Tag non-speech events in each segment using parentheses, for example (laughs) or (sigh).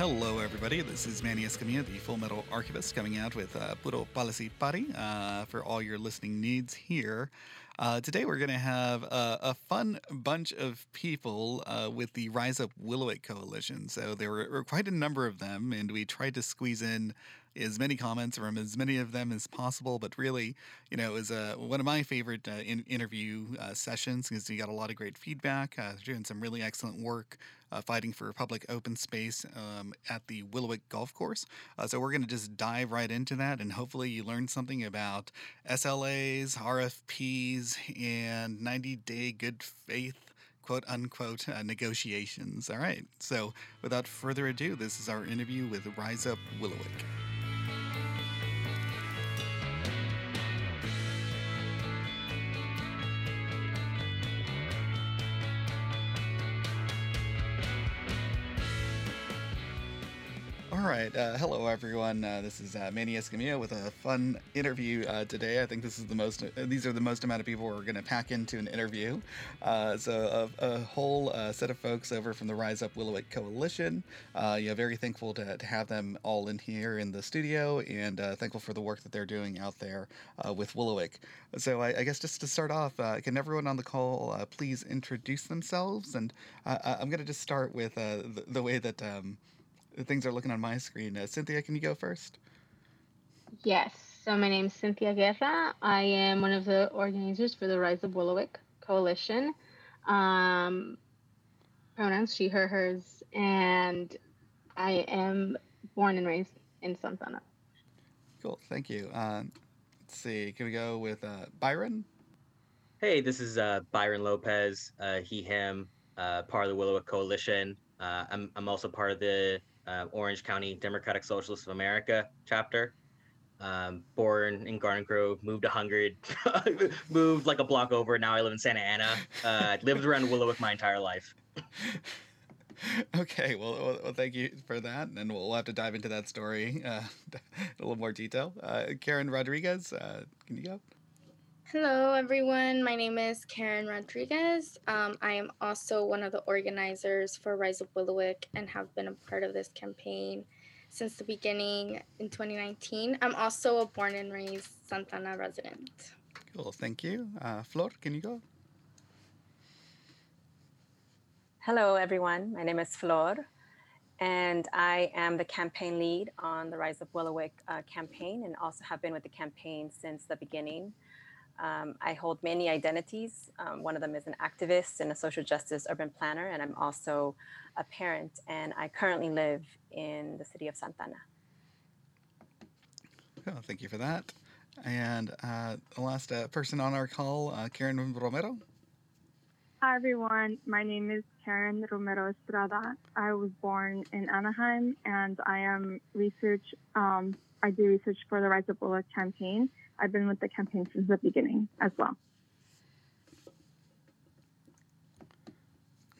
Hello everybody. This is Manny Escamilla, the Full Metal Archivist, coming out with uh, Puro Policy Party uh, for all your listening needs here. Uh, today we're going to have a, a, fun bunch of people uh, with the Rise Up Willowick Coalition. So there were, quite a number of them, and we tried to squeeze in as many comments from as many of them as possible. But really, you know, it was uh, one of my favorite uh, in- interview uh, sessions because you got a lot of great feedback. Uh, doing some really excellent work uh, fighting for public open space um, at the Willowick Golf Course. Uh, so we're going to just dive right into that, and hopefully you learned something about SLAs, RFPs, and 90 day good faith quote unquote uh, negotiations. All right. So without further ado, this is our interview with Rise Up Willowick. All right. Uh, hello, everyone. Uh, this is uh, Manny Escamilla with a fun interview uh, today. I think this is the most. Uh, these are the most amount of people we're going to pack into an interview. Uh, so a, a whole set of folks over from the Rise Up Willowick Coalition. yeah, very thankful to, to have them all in here in the studio, and thankful for the work that they're doing out there with Willowick. So I, I, guess just to start off, can everyone on the call please introduce themselves? And I'm going to just start with the, the, way that. Um, things are looking on my screen. Uh, Cynthia, can you go first? Yes. So my name is Cynthia Guerra. I am one of the organizers for the Rise Up Willowick Coalition. Um, pronouns she, her, hers, and I am born and raised in Santa Ana. Cool. Thank you. Uh, let's see. Can we go with uh, Byron? Hey, this is uh, Byron Lopez. Uh, he, him, uh, part of the Willowick Coalition. I'm, I'm also part of the uh, Orange County Democratic Socialists of America chapter. Um, born in Garden Grove, moved to Hungary, (laughs) moved like a block over. Now I live in Santa Ana. Uh, lived around Willowick my entire life. okay, well, well, thank you for that, and we'll, we'll have to dive into that story uh, in (laughs) a little more detail. Uh, Karen Rodriguez, uh, can you go? Hello, everyone. My name is Karen Rodriguez. Um, I am also one of the organizers for Rise Up Willowick and have been a part of this campaign since the beginning in 2019. I'm also a born and raised Santa Ana resident. Cool, thank you. Uh, Flor, can you go? Hello, everyone. My name is Flor, and I am the campaign lead on the Rise Up Willowick uh, campaign and also have been with the campaign since the beginning. Um, I hold many identities. Um, one of them is an activist and a social justice urban planner, and I'm also a parent. And I currently live in the city of Santa Ana. Oh, thank you for that. And uh, the last uh, person on our call, uh, Karen Romero. Hi, everyone. My name is Karen Romero Estrada. I was born in Anaheim, and I am research. Um, I do research for the Rise Up Willowick campaign I've been with the campaign since the beginning as well.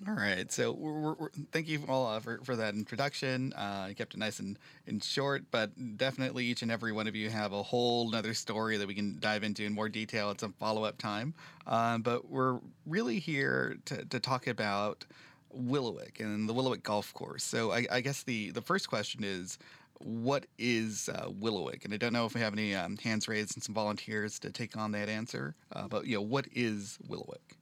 All right. So we're, we're, thank you all uh, for, for that introduction. Uh, you kept it nice and, and short, but definitely each and every one of you have a whole other story that we can dive into in more detail at some follow up time. Um, but we're really here to, to talk about Willowick and the Willowick Golf Course. So I, I guess the, the first question is what is uh, Willowick? And I don't know if we have any um, hands raised and some volunteers to take on that answer. Uh, but you know, what is Willowick?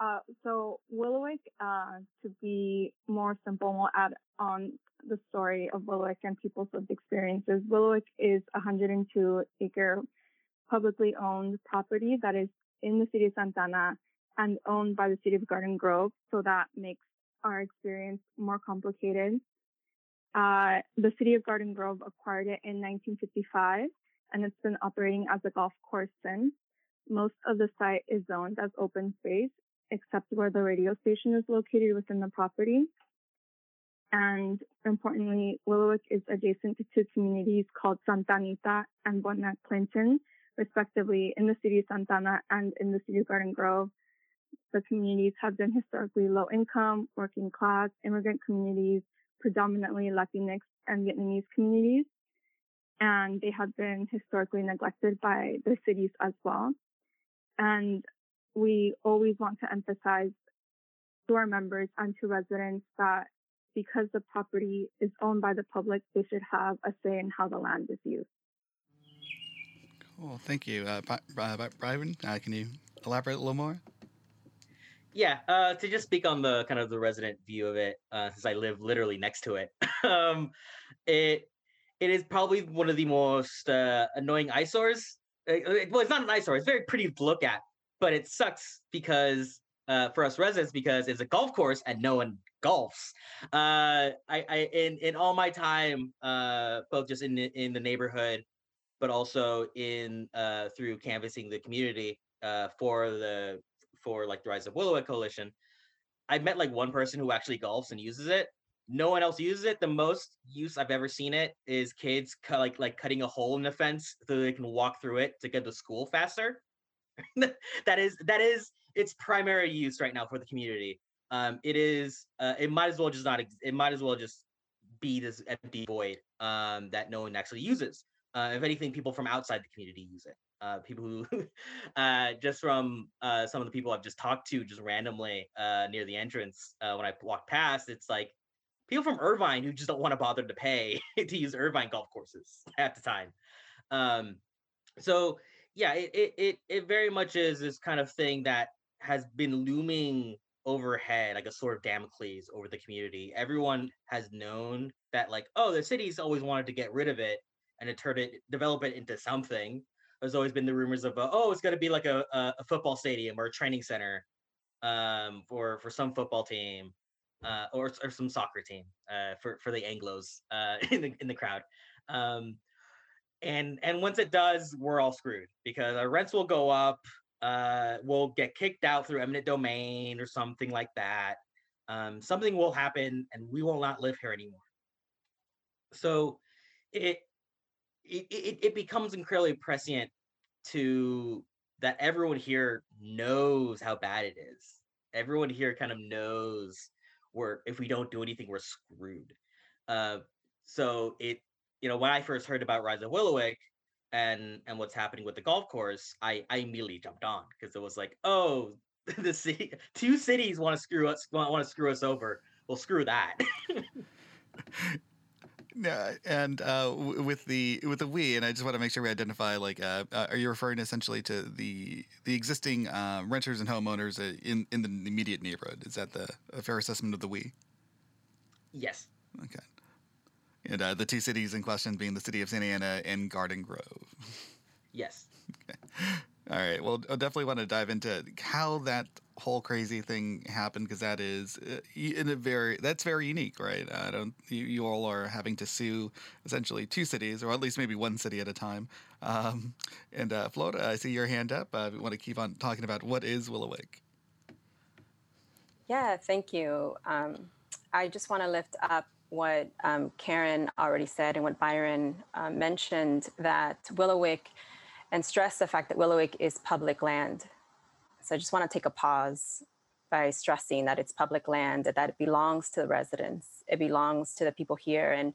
Uh, so Willowick, uh, to be more simple, we'll add on the story of Willowick and people's lived experiences. Willowick is a 102 acre publicly owned property that is in the city of Santa Ana and owned by the city of Garden Grove. So that makes our experience more complicated. Uh, the city of Garden Grove acquired it in 1955 and it's been operating as a golf course since. Most of the site is zoned as open space, except where the radio station is located within the property. And importantly, Willowick is adjacent to two communities called Santa Anita and Buena Clinton, respectively, in the city of Santa Ana and in the city of Garden Grove. The communities have been historically low income, working class, immigrant communities predominantly Latinx and Vietnamese communities, and they have been historically neglected by the cities as well. And we always want to emphasize to our members and to residents that because the property is owned by the public, they should have a say in how the land is used. Cool. Thank you. Uh, Byron, uh, can you elaborate a little more? Yeah, uh, to just speak on the kind of the resident view of it, uh, since I live literally next to it, (laughs) um, it it is probably one of the most uh, annoying eyesores. Uh, well, it's not an eyesore; it's very pretty to look at, but it sucks because uh, for us residents because it's a golf course and no one golfs. Uh, I, I in in all my time, uh, both just in the, in the neighborhood, but also in uh, through canvassing the community uh, for the for like the Rise Up Willowick Coalition, I met like one person who actually golfs and uses it. No one else uses it. The most use I've ever seen it is kids cut, like like cutting a hole in the fence so they can walk through it to get to school faster. (laughs) that is that is its primary use right now for the community. Um, it is uh, it might as well just not it might as well just be this empty void um, that no one actually uses. Uh, if anything, people from outside the community use it. Uh, people who, (laughs) uh, just from uh, some of the people I've just talked to, just randomly uh, near the entrance uh, when I walk past, it's like people from Irvine who just don't want to bother to pay (laughs) to use Irvine golf courses (laughs) at the time. Um, so yeah, it, it it it very much is this kind of thing that has been looming overhead like a sort of Damocles over the community. Everyone has known that like, oh, the city's always wanted to get rid of it and to turn it, develop it into something. There's always been the rumors of, uh, oh, it's going to be like a, a, football stadium or a training center um, for for some football team uh, or or some soccer team uh, for for the Anglo's uh, (laughs) in the in the crowd. Um, and and once it does, we're all screwed because our rents will go up. Uh, we'll get kicked out through eminent domain or something like that. Um, something will happen, and we will not live here anymore. So, it it, it, it becomes incredibly prescient to that everyone here knows how bad it is. Everyone here kind of knows we're if we don't do anything, we're screwed. Uh, so it, you know, when I first heard about Rise Up Willowick and and what's happening with the golf course, I I immediately jumped on because it was like, oh, (laughs) the city, two cities want to screw us, want, want to screw us over. Well, screw that. (laughs) Yeah, and uh, with the with the we, and I just want to make sure we identify. Like, uh, uh, are you referring essentially to the the existing uh, renters and homeowners uh, in in the immediate neighborhood? Is that the a fair assessment of the we? Yes. Okay. And uh, the two cities in question being the city of Santa Ana and Garden Grove. Yes. (laughs) Okay. All right. Well, I definitely want to dive into how that whole crazy thing happened because that is uh, in a very that's very unique, right? I don't you, you all are having to sue essentially two cities or at least maybe one city at a time. Um, and uh, Flora, I see your hand up. Uh, want to keep on talking about what is Willowick. Yeah, thank you. Um, I just want to lift up what um, Karen already said and what Byron uh, mentioned that Willowick and stress the fact that Willowick is public land. So I just want to take a pause by stressing that it's public land, that, that it belongs to the residents, it belongs to the people here. And,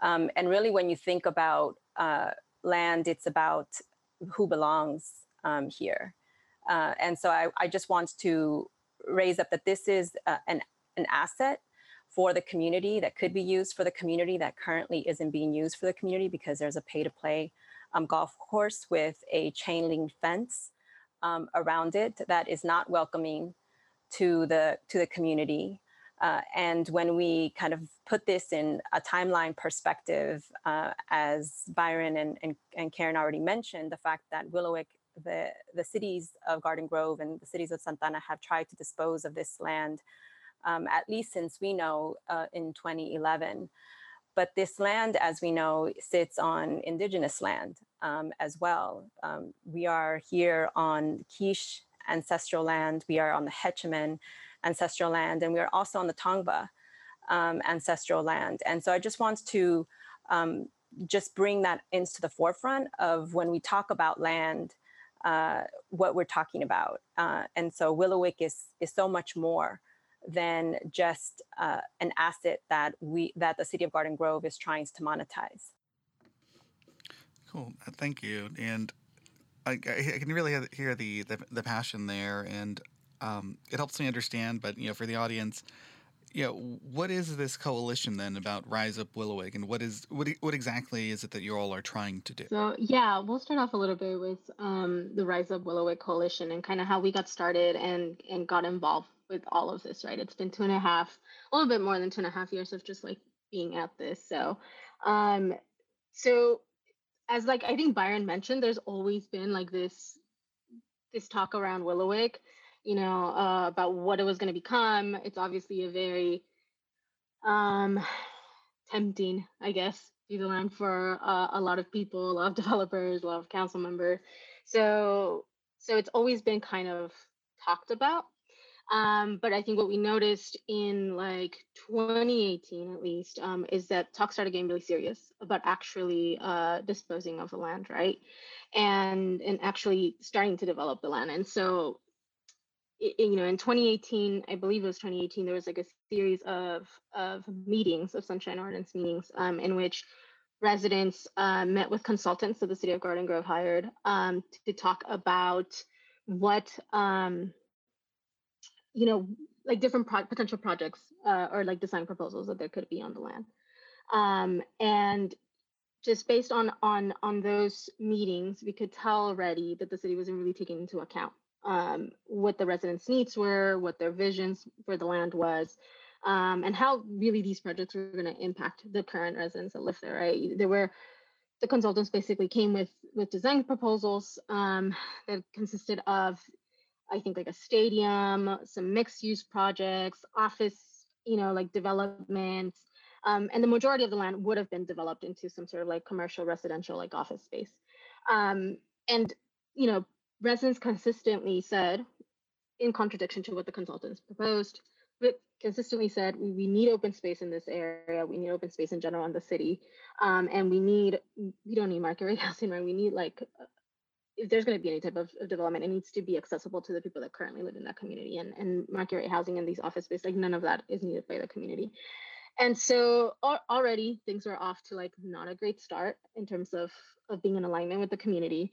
um, and really, when you think about uh, land, it's about who belongs um, here. Uh, and so I, I, just want to raise up that this is uh, an, an asset for the community that could be used for the community that currently isn't being used for the community because there's a pay to play um, golf course with a chain link fence um, around it that is not welcoming to the to the community. Uh, and when we kind of put this in a timeline perspective, uh, as Byron and, and, and, Karen already mentioned, the fact that Willowick, the, the cities of Garden Grove and the cities of Santa Ana have tried to dispose of this land, um, at least since we know uh, in 2011. But this land, as we know, sits on indigenous land um, as well. Um, we are here on Kizh ancestral land, we are on the Acjachemen ancestral land, and we are also on the Tongva um, ancestral land. And so I just want to um, just bring that into the forefront of when we talk about land, uh, what we're talking about. Uh, and so Willowick is, is so much more than just uh, an asset that we that the city of Garden Grove is trying to monetize. Cool, uh, thank you. And I, I can really hear the, the, the passion there, and um, it helps me understand. But you know, for the audience, yeah, what is this coalition then about Rise Up Willowick, and what is what what exactly is it that you all are trying to do? So yeah, we'll start off a little bit with um, the Rise Up Willowick coalition and kind of how we got started and and got involved with all of this. Right, it's been two and a half, a little bit more than two and a half years of just like being at this. So, um, so as like I think Byron mentioned, there's always been like this this talk around Willowick you know, uh, about what it was going to become. It's obviously a very um, tempting, I guess, to land for uh, a lot of people, a lot of (laughs) developers, a lot of council members. So, so it's always been kind of talked about. Um, but I think what we noticed in like 2018, at least, um, is that talk started getting really serious about actually uh, disposing of the land, right? And and actually starting to develop the land. And so you know in 2018 i believe it was 2018 there was like a series of of meetings of sunshine ordinance meetings um, in which residents uh, met with consultants that the city of garden grove hired um, to talk about what um, you know like different pro- potential projects uh, or like design proposals that there could be on the land um, and just based on on on those meetings we could tell already that the city wasn't really taking into account um, what the residents' needs were, what their visions for the land was, um, and how really these projects were going to impact the current residents that live there. Right, there were the consultants basically came with with design proposals um, that consisted of, I think, like a stadium, some mixed use projects, office, you know, like developments. Um, and the majority of the land would have been developed into some sort of like commercial residential like office space um, and you know residents consistently said, in contradiction to what the consultants proposed, but consistently said we, we need open space in this area. We need open space in general in the city, um, and we need we don't need market rate (laughs) housing, right? We need like if there's going to be any type of, of, development, it needs to be accessible to the people that currently live in that community. And and market rate housing and these office space, like none of that is needed by the community. And so already things are off to like not a great start in terms of of being in alignment with the community.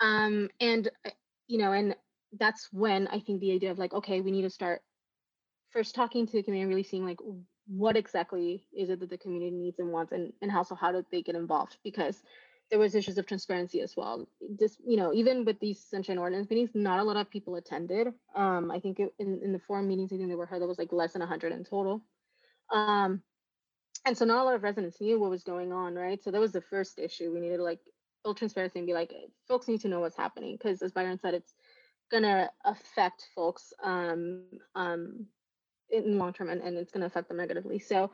Um, and uh, you know, and that's when I think the idea of like, okay, we need to start first talking to the community, really seeing like what exactly is it that the community needs and wants, and and how so how do they get involved because there was issues of transparency as well. Just you know, even with these sunshine ordinance meetings, not a lot of people attended. Um, I think it, in in the forum meetings, I think they were heard there was like less than hundred in total. Um, and so not a lot of residents knew what was going on, right? So that was the first issue. We needed like full transparency and be like, folks need to know what's happening because, as Byron said, it's gonna affect folks um, um, in long term and, and it's gonna affect them negatively. So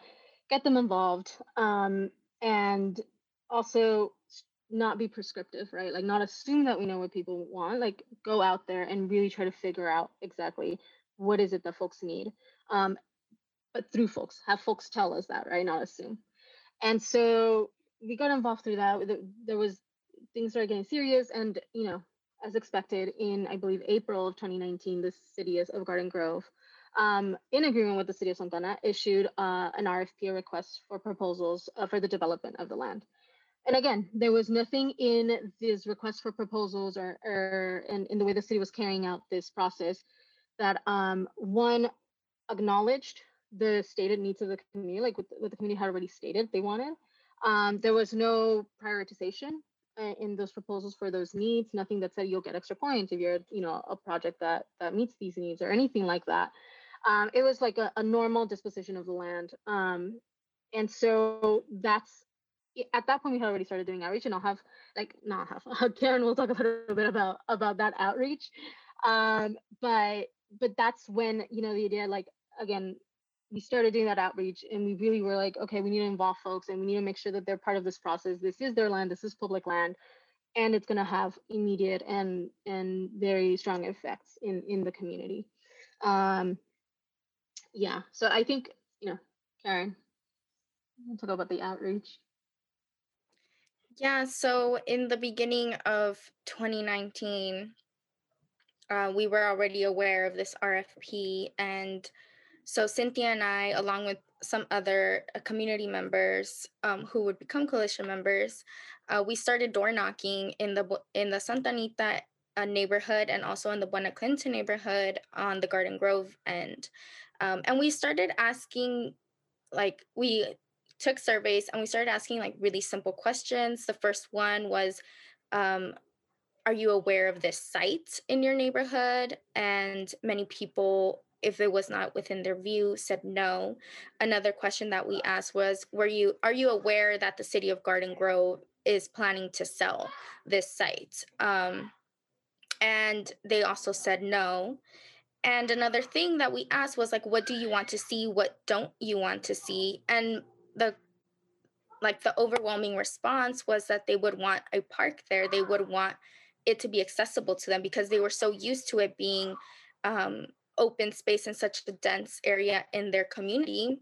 get them involved um, and also not be prescriptive, right? Like not assume that we know what people want. Like go out there and really try to figure out exactly what is it that folks need. Um, but through folks, have folks tell us that, right? Not assume. And so we got involved through that. There was things started getting serious and you know as expected in i believe april of 2019 the city of garden grove um, in agreement with the city of santa ana issued uh, an rfp request for proposals uh, for the development of the land and again there was nothing in these requests for proposals or, or in, in the way the city was carrying out this process that um, one acknowledged the stated needs of the community like what the, what the community had already stated they wanted. Um, there was no prioritization uh, in those proposals for those needs nothing that said you'll get extra points if you're you know a project that that meets these needs or anything like that. Um, it was like a, a, normal disposition of the land um, and so that's at that point we had already started doing outreach and i'll have like not have (laughs) karen will talk a little bit about about that outreach um, but but that's when you know the idea like again we started doing that outreach and we really were like, okay, we need to involve folks and we need to make sure that they're part of this process. This is their land, this is public land, and it's going to have immediate and and very strong effects in in the community. Um, yeah, so I think you know, Karen, we'll talk about the outreach. Yeah, so in the beginning of 2019, uh, we were already aware of this RFP and so Cynthia and I, along with some other uh, community members um, who would become coalition members, uh, we started door knocking in the in the Santa Anita uh, neighborhood and also in the Buena Clinton neighborhood on the Garden Grove end. Um, and we started asking, like, we took surveys and we started asking like really simple questions. The first one was, um, are you aware of this site in your neighborhood? And many people, if it was not within their view, said no. Another question that we asked was, were you are you aware that the city of Garden Grove is planning to sell this site? Um, and they also said no. And another thing that we asked was like, what do you want to see? What don't you want to see? And the like the overwhelming response was that they would want a park there. They would want it to be accessible to them because they were so used to it being um, open space in such a dense area in their community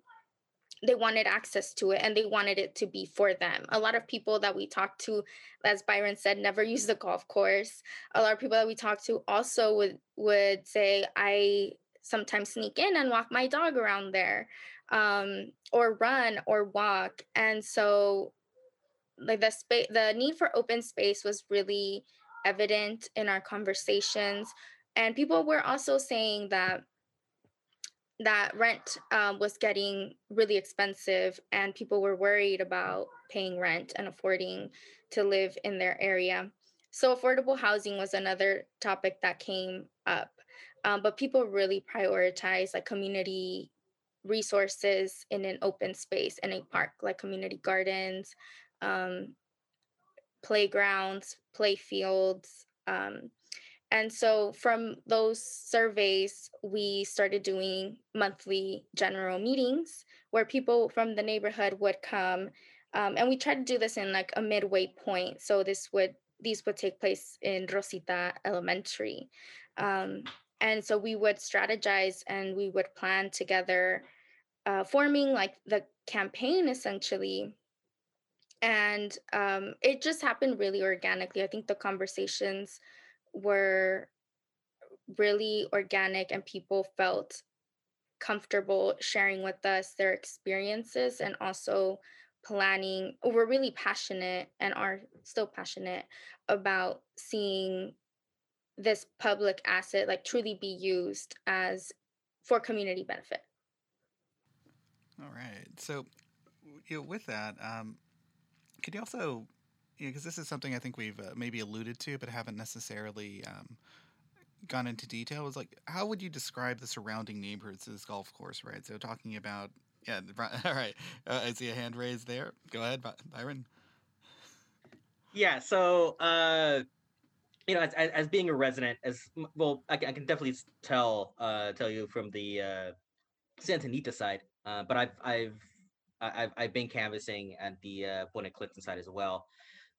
they wanted access to it and they wanted it to be for them. A lot of people that we talked to, as Byron said, never (laughs) use the golf course. A lot of people that we talked to also would would say, I sometimes sneak in and walk my dog around there, um, or run or walk. And so like the space the need for open space was really evident in our conversations and people were also saying that that rent um, was getting really expensive and people were worried about paying rent and affording to live in their area so affordable housing was another topic that came up um, but people really prioritize like community resources in an open space in a park like community gardens um, playgrounds, play fields. Um, and so from those surveys, we started doing monthly general meetings where people from the neighborhood would come. Um, and we tried to do this in like a midway point. So this would these would take place in Rosita Elementary. Um, and so we would strategize and we would plan together, uh, forming like the campaign essentially and um, it just happened really organically. I think the conversations were really organic, and people felt comfortable sharing with us their experiences and also planning. We're really passionate and are still passionate about seeing this public asset like truly be used as for community benefit. All right. So, you know, with that, um, could you also, you know, because this is something I think we've uh, maybe alluded to, but haven't necessarily um, gone into detail. Is like, how would you describe the surrounding neighborhoods of this golf course? Right. So talking about, yeah. (laughs) All right. Uh, I see a hand raised there. Go ahead, Byron. Yeah. So. uh you know, as, as, being a resident, as well, I, I can definitely tell uh, tell you from the uh, Santa Anita side. Uh, but I've I've I've, I've been canvassing at the uh, Buena Clinton side as well.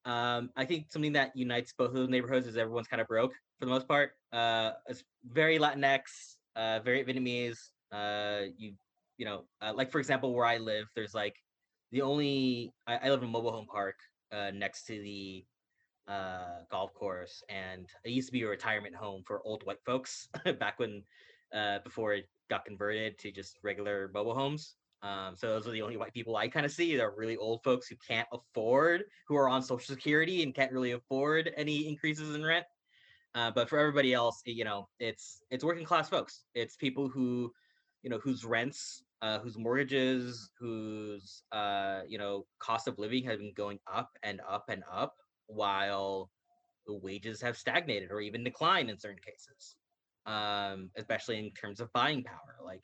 Um, I think something that unites both of those neighborhoods is everyone's kind of broke for the most part. Uh, it's very Latinx, uh, very Vietnamese. Uh, you you know, uh, like for example, where I live, there's like the only I, I live in a mobile home park uh, next to the uh, golf course, and it used to be a retirement home for old white folks (laughs) back when uh, before it got converted to just regular mobile homes. Um, so those are the only white people I kind of see. They're really old folks who can't afford, who are on Social Security and can't really afford any increases in rent. Uh, but for everybody else, you know, it's it's working class folks. It's people who, you know, whose rents, uh, whose mortgages, whose uh, you know, cost of living has been going up and up and up, while the wages have stagnated or even declined in certain cases. Um, especially in terms of buying power. Like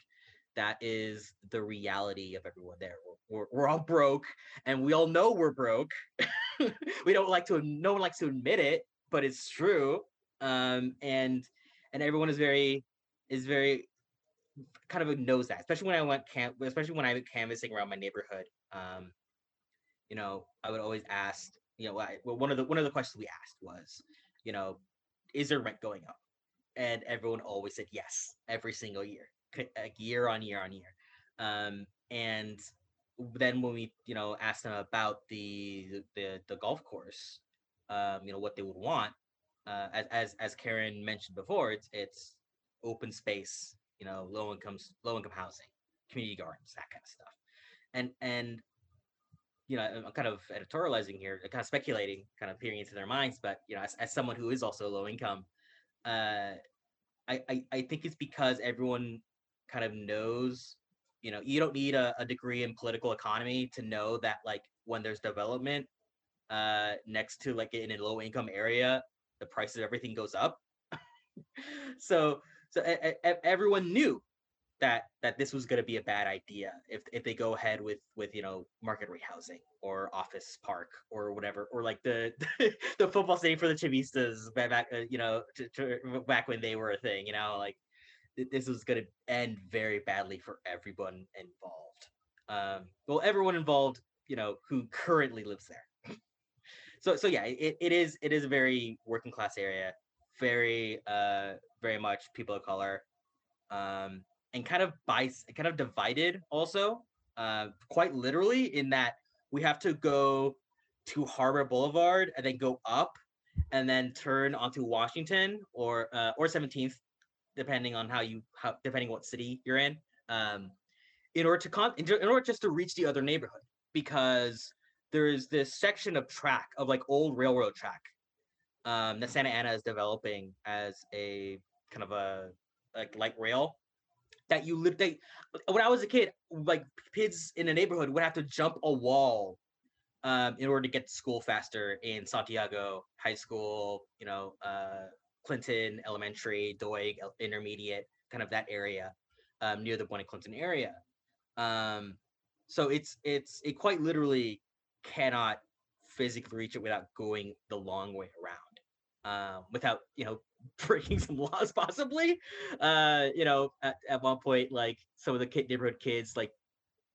that is the reality of everyone there. We're, we're, we're all broke and we all know we're broke. (laughs) we don't like to, no one likes to admit it, but it's true. Um, and, and everyone is very, is very kind of knows that, especially when I went camp, especially when I was canvassing around my neighborhood. Um, you know, I would always ask, you know, I, well, one of the, one of the questions we asked was, you know, is there rent going up? And everyone always said yes every single year like year on year on year. Um, and then when we, you know, asked them about the the the golf course, um, you know, what they would want, uh, as as as Karen mentioned before, it's it's open space, you know, low incomes, low income housing, community gardens, that kind of stuff, and and you know, I'm kind of editorializing here, kind of speculating, kind of peering into their minds, but you know, as, as someone who is also low income, uh, I, I I think it's because everyone kind of knows you know you don't need a, a degree in political economy to know that like when there's development uh next to like in a low income area the price of everything goes up. (laughs) So so a, a, everyone knew that that this was going to be a bad idea if if they go ahead with with you know market rate housing or office park or whatever or like the (laughs) the football stadium for the Chavistas back uh, you know to, to, back when they were a thing you know like this was going to end very badly for everyone involved. Um well everyone involved you know who currently lives there. (clears throat) So so yeah it, it is it is a very working class area very uh very much people of color. Um and kind of by kind of divided also uh, quite literally in that we have to go to Harbor Boulevard and then go up and then turn onto Washington or uh, or 17th depending on how you how depending what city you're in um, in order to con in order just to reach the other neighborhood because there is this section of track of like old railroad track um, that Santa Ana is developing as a kind of a like light rail that you live they when I was a kid, like kids in the neighborhood would have to jump a wall um, in order to get to school faster in Santiago High School, you know, uh, Clinton Elementary, Doig Intermediate, kind of that area um, near the Buena Clinton area. Um, so it's it's it quite literally cannot physically reach it without going the long way around, um, without you know (laughs) breaking some laws possibly. Uh you know at, at one point like some of the kid, neighborhood kids like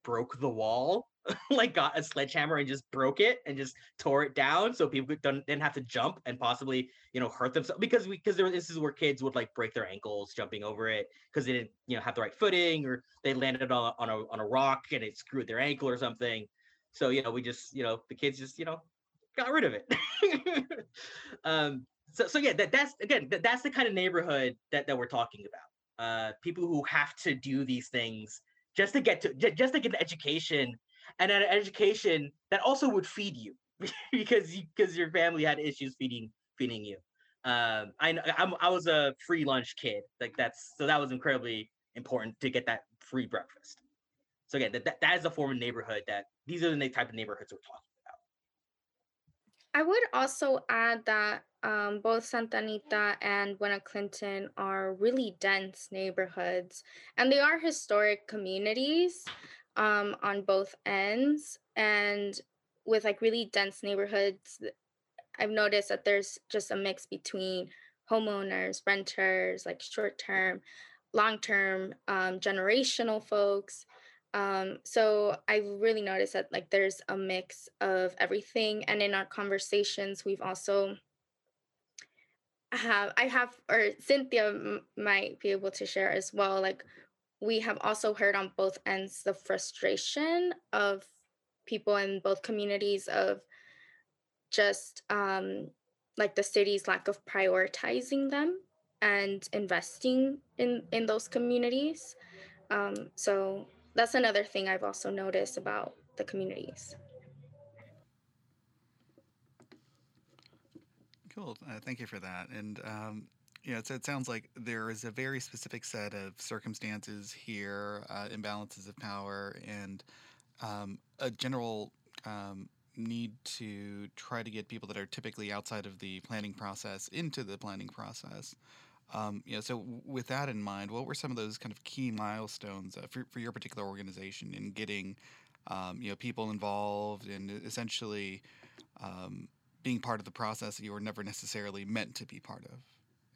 broke the wall (laughs) like got a sledgehammer and just broke it and just tore it down so people don't, didn't have to jump and possibly you know hurt themselves because we because there this is where kids would like break their ankles jumping over it because they didn't you know have the right footing or they landed on a, on a on a rock and it screwed their ankle or something. So you know we just you know the kids just you know got rid of it. (laughs) Um so so yeah that, that's again that, that's the kind of neighborhood that, that we're talking about uh people who have to do these things just to get to just to get an education and an education that also would feed you (laughs) because you because your family had issues feeding feeding you. Um i I'm, i was a free lunch kid like that's so that was incredibly important to get that free breakfast. So again that, that, that is a form of neighborhood that these are the type of neighborhoods we're talking about. I would also add that um, both Santa Anita and Buena Clinton are really dense neighborhoods, and they are historic communities um, on both ends. And with like really dense neighborhoods, I've noticed that there's just a mix between homeowners, renters, like short term, long term, um, generational folks. Um, so I really noticed that like there's a mix of everything, and in our conversations, we've also have I have or Cynthia might be able to share as well. Like we have also heard on both ends the frustration of people in both communities of just um, like the city's lack of prioritizing them and investing in in those communities. Um, so that's another thing I've also noticed about the communities. Cool. Uh, thank you for that. And um, yeah, it, it sounds like there is a very specific set of circumstances here, uh, imbalances of power, and um, a general um, need to try to get people that are typically outside of the planning process into the planning process. Um, you know, so with that in mind, what were some of those kind of key milestones uh, for, for your particular organization in getting, um, you know, people involved and essentially um, being part of the process that you were never necessarily meant to be part of?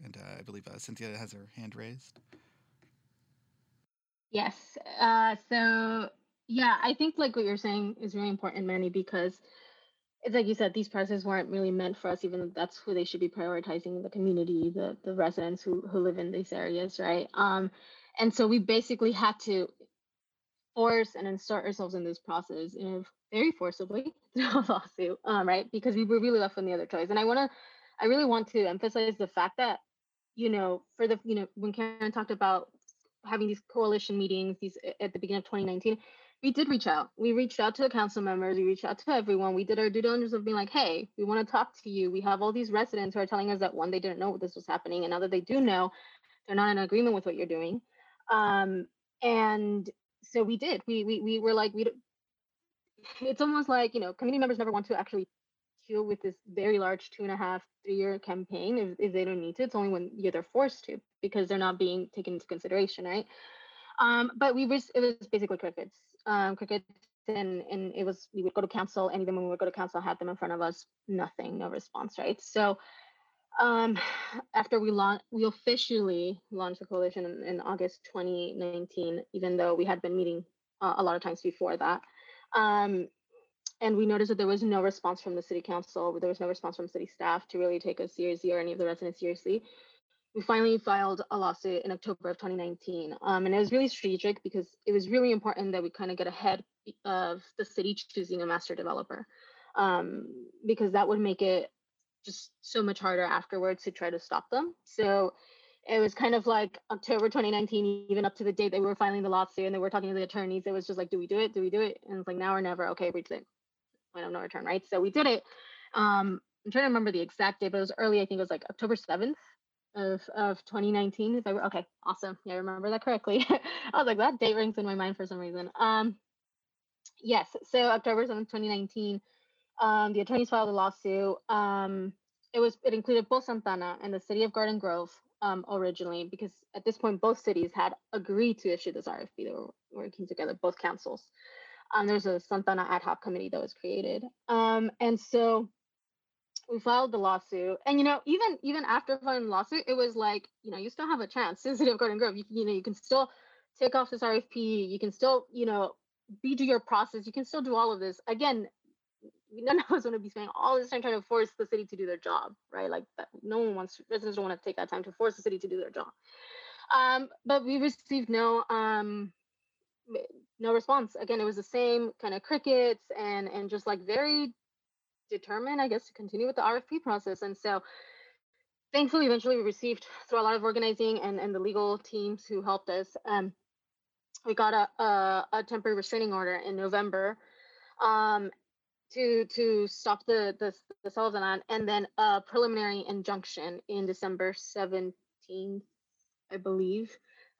And uh, I believe uh, Cynthia has her hand raised. Yes. Uh, so yeah, I think like what you're saying is really important, Manny, because it's like you said, these processes weren't really meant for us, even though that's who they should be prioritizing the community, the the residents who who live in these areas, right? Um, and so we basically had to force and insert ourselves in this process you know, very forcibly (laughs) through a lawsuit, um, right? Because we were really left with no other choice. And I want to, I really want to emphasize the fact that, you know, for the, you know, when Karen talked about having these coalition meetings, these at the beginning of 2019, we did reach out. We reached out to the council members. We reached out to everyone. We did our due diligence of being like, hey, we want to talk to you. We have all these residents who are telling us that one, they didn't know this was happening, and now that they do know, they're not in agreement with what you're doing. Um, and so we did. We we we were like, we. It's almost like you know, community members never want to actually deal with this very large two and a half, three year campaign if, if they don't need to. It's only when you're they're forced to because they're not being taken into consideration, right? Um, but we was it was basically crickets, um, crickets, and and it was we would go to council, and even when we would go to council, have them in front of us, nothing, no response, right? So um, after we launched, we officially launched the coalition in, in, August 2019, even though we had been meeting uh, a lot of times before that. Um, and we noticed that there was no response from the city council. There was no response from city staff to really take us seriously or any of the residents seriously. We finally filed a lawsuit in October of 2019. Um, and it was really strategic because it was really important that we kind of get ahead of the city choosing a master developer um, because that would make it just so much harder afterwards to try to stop them. So it was kind of like October 2019, even up to the date we were filing the lawsuit and they were talking to the attorneys. It was just like, do we do it? Do we do it? And it's like now or never. Okay, we did it point of no return, right? So we did it. Um, I'm trying to remember the exact date, but it was early. I think it was like October 7th of of 2019. If I okay, awesome. Yeah, I remember that correctly. (laughs) I was like, that date rings in my mind for some reason. Um, yes. So October 7th, 2019. Um, the attorneys filed a lawsuit. Um, it was it included both Santa Ana and the city of Garden Grove um, originally, because at this point both cities had agreed to issue this RFP. They were working together, both councils um, there's a Santa Ana ad hoc committee that was created. Um, and so we filed the lawsuit. And you know, even even after filing the lawsuit, it was like, you know, you still have a chance. (laughs) City of Garden Grove, you, you know, you can still take off this RFP. You can still, you know, be do your process. You can still do all of this. Again, none of us want to be spending all this time trying to force the city to do their job, right? Like that, no one wants residents don't want to take that time to force the city to do their job. Um, but we received no um, no response. Again, it was the same kind of crickets and and just like very determined, I guess, to continue with the RFP process. And so thankfully, eventually we received through a lot of organizing and, and the legal teams who helped us. Um, we got a, a, a temporary restraining order in November um, to to stop the, the the land, and then a preliminary injunction in December 17th, I believe,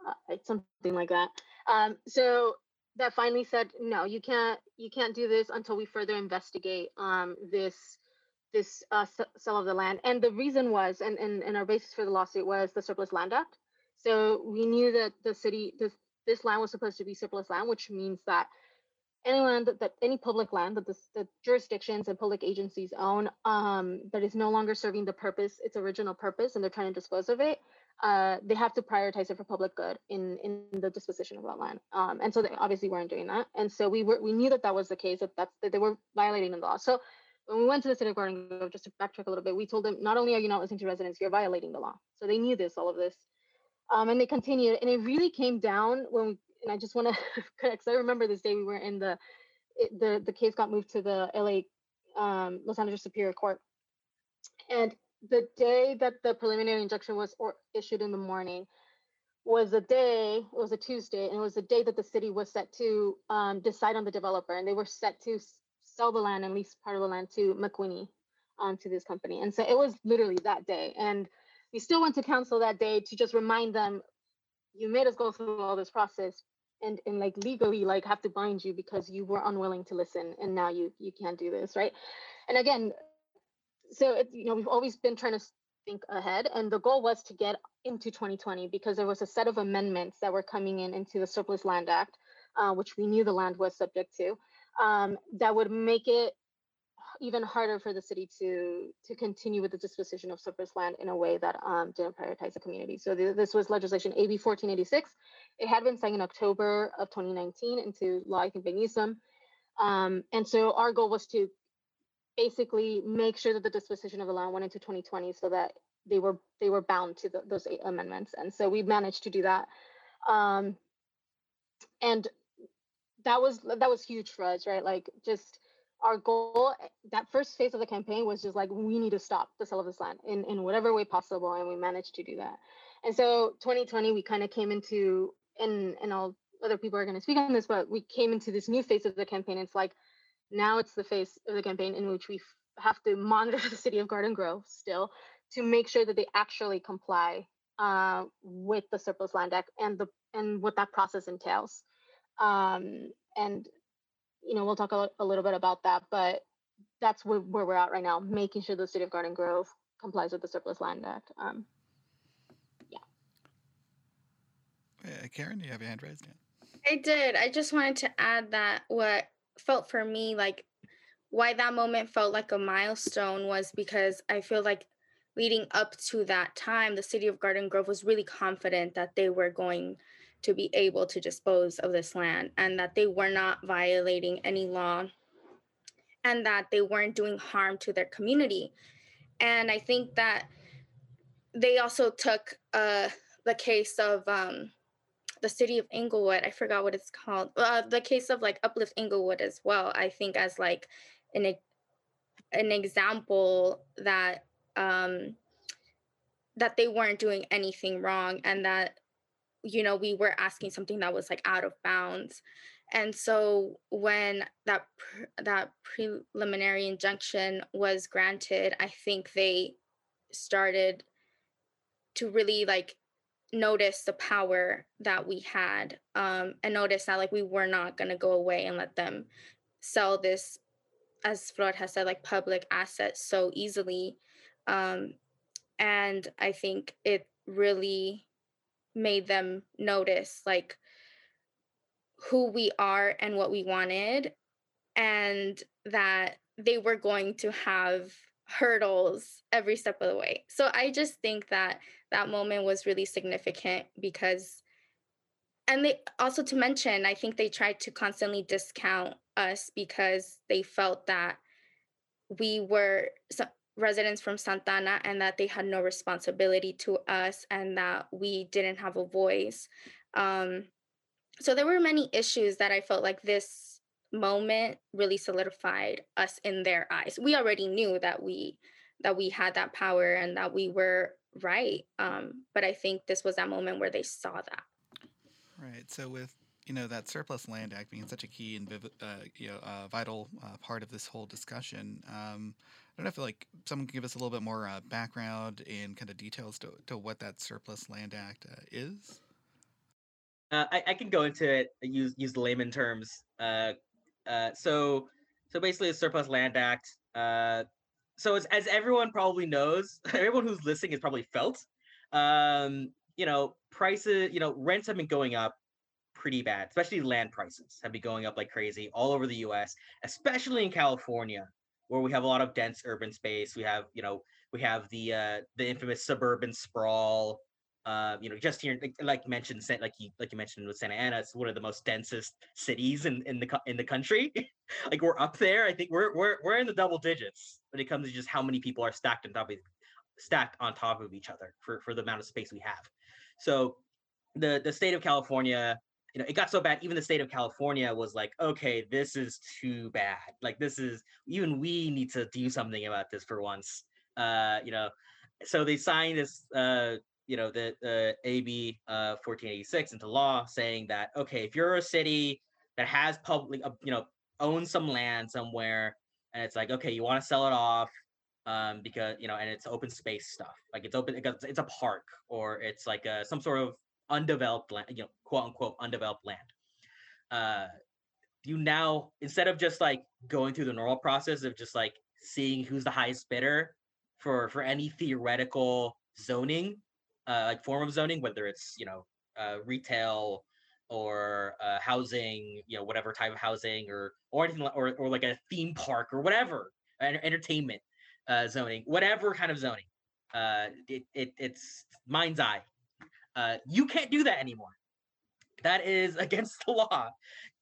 uh, something like that. Um, so that finally said, no, you can't you can't do this until we further investigate um, this this uh, sale of the land. And the reason was, and, and, and our basis for the lawsuit was the Surplus Land Act. So we knew that the city, this, this land was supposed to be surplus land, which means that any land that, that any public land that the, the, jurisdictions and public agencies own um, that is no longer serving the purpose, its original purpose, and they're trying to dispose of it, uh, they have to prioritize it for public good in in the disposition of that land. Um, and so they obviously weren't doing that. And so we were we knew that that was the case that that's that they were violating the law. So when we went to the city of Garden Grove, just to backtrack a little bit, we told them not only are you not listening to residents, you're violating the law. So they knew this, all of this, um, and they continued. And it really came down when we. And I just want to, (laughs) correct because I remember this day we were in the, it, the the case got moved to the LA, um, Los Angeles Superior Court, and the day that the preliminary injunction was or issued in the morning was a day it was a tuesday and it was the day that the city was set to um, decide on the developer and they were set to sell the land and lease part of the land to McWhinney um, to this company. And so it was literally that day and we still went to council that day to just remind them you made us go through all this process and and like legally like have to bind you because you were unwilling to listen and now you you can't do this right? And again so it, you know we've always been trying to think ahead and the goal was to get into 2020 because there was a set of amendments that were coming in into the surplus land act uh, which we knew the land was subject to um, that would make it even harder for the city to to continue with the disposition of surplus land in a way that um, didn't prioritize the community. So th- this was legislation AB 1486. It had been signed in October of 2019 into law, I think, by. Um, and so our goal was to basically make sure that the disposition of the land went into 2020 so that they were they were bound to the, those amendments and so we managed to do that um, and that was that was huge for us right like just our goal that first phase of the campaign was just like we need to stop the sale of this land in in whatever way possible and we managed to do that and so 2020 we kind of came into and and i'll other people are going to speak on this, but we came into this new phase of the campaign. It's like now it's the phase of the campaign in which we have to monitor (laughs) the city of Garden Grove still to make sure that they actually comply uh, with the Surplus Land Act and the and what that process entails. Um, and you know, we'll talk a, a, little bit about that, but that's where, where we're at right now, making sure the city of Garden Grove complies with the Surplus Land Act. Um, yeah. Uh, Karen, you have your hand raised? Again. I did. I just wanted to add that what felt for me like why that moment felt like a milestone was because I feel like leading up to that time, the city of Garden Grove was really confident that they were going to be able to dispose of this land and that they were not violating any law and that they weren't doing harm to their community. And I think that they also took uh, the case of um, the city of Inglewood. I forgot what it's called. Uh, the case of like Uplift Inglewood as well. I think as like an an example that um, that they weren't doing anything wrong and that you know we were asking something that was like out of bounds. And so when that that preliminary injunction was granted i think they started to really like notice the power that we had um, and notice that like we were not going to go away and let them sell this as Flor has said like public assets so easily. Um, and i think it really made them notice like who we are and what we wanted and that they were going to have hurdles every step of the way. So I just think that that moment was really significant because and they also to mention I think they tried to constantly discount us because they felt that we were residents from Santa Ana and that they had no responsibility to us and that we didn't have a voice. Um, so there were many issues that I felt like this moment really solidified us in their eyes. We already knew that we that we had that power and that we were right. Um, but I think this was that moment where they saw that. Right. So with you know that surplus land act being such a key and uh, you know uh, vital uh, part of this whole discussion, um, don't know if like someone can give us a little bit more uh, background and kind of details to, to what that surplus land act uh, is. Uh, I, I, can go into it use use layman terms uh, so so basically, the Surplus Land Act. Uh, so as, as everyone probably knows, (laughs) everyone who's listening has probably felt. Um, you know, prices. You know, rents have been going up pretty bad, especially land prices have been going up like crazy all over the U.S., especially in California, where we have a lot of dense urban space. We have, you know, we have the uh, the infamous suburban sprawl. Uh, you know, just here, like, like mentioned, like you like you mentioned with Santa Ana, it's one of the most densest cities in, in the in the country. (laughs) like we're up there. I think we're we're we're in the double digits when it comes to just how many people are stacked on top of stacked on top of each other for for the amount of space we have. So the the state of California, you know, it got so bad. Even the state of California was like, okay, this is too bad. Like this is even we need to do something about this for once. Uh, you know, so they signed this uh you know the the AB uh, 1486 into law, saying that okay, if you're a city that has public, uh, you know, owns some land somewhere, and it's like okay, you want to sell it off um, because you know, and it's open space stuff, like it's open, it's a park or it's like a, some sort of undeveloped land, you know, quote unquote undeveloped land. Uh, you now instead of just like going through the normal process of just like seeing who's the highest bidder for for any theoretical zoning uh, like form of zoning, whether it's you know uh, retail or uh, housing, you know whatever type of housing or or anything like, or or like a theme park or whatever, entertainment uh, zoning, whatever kind of zoning. Uh, it, it it's mind's eye. Uh, you can't do that anymore. That is (laughs) against the law.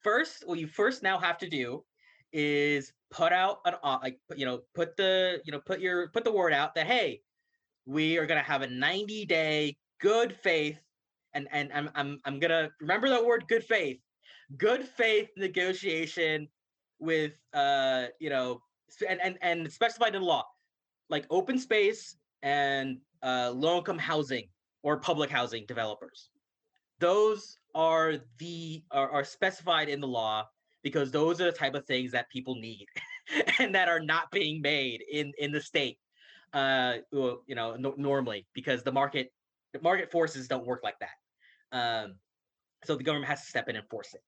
First, what you first now have to do is put out an like you know put the you know put your put the word out that hey we are to have a 90 day good faith and and I'm, I'm i'm gonna remember that word good faith good faith negotiation with uh you know and and, and specified in law like open space and uh low income housing or public housing developers. Those are the are, are specified in the law because those are the type of things that people need (laughs) and that are not being made in in the state uh you know no, normally because the market the market forces don't work like that. Um so the government has to step in and force it.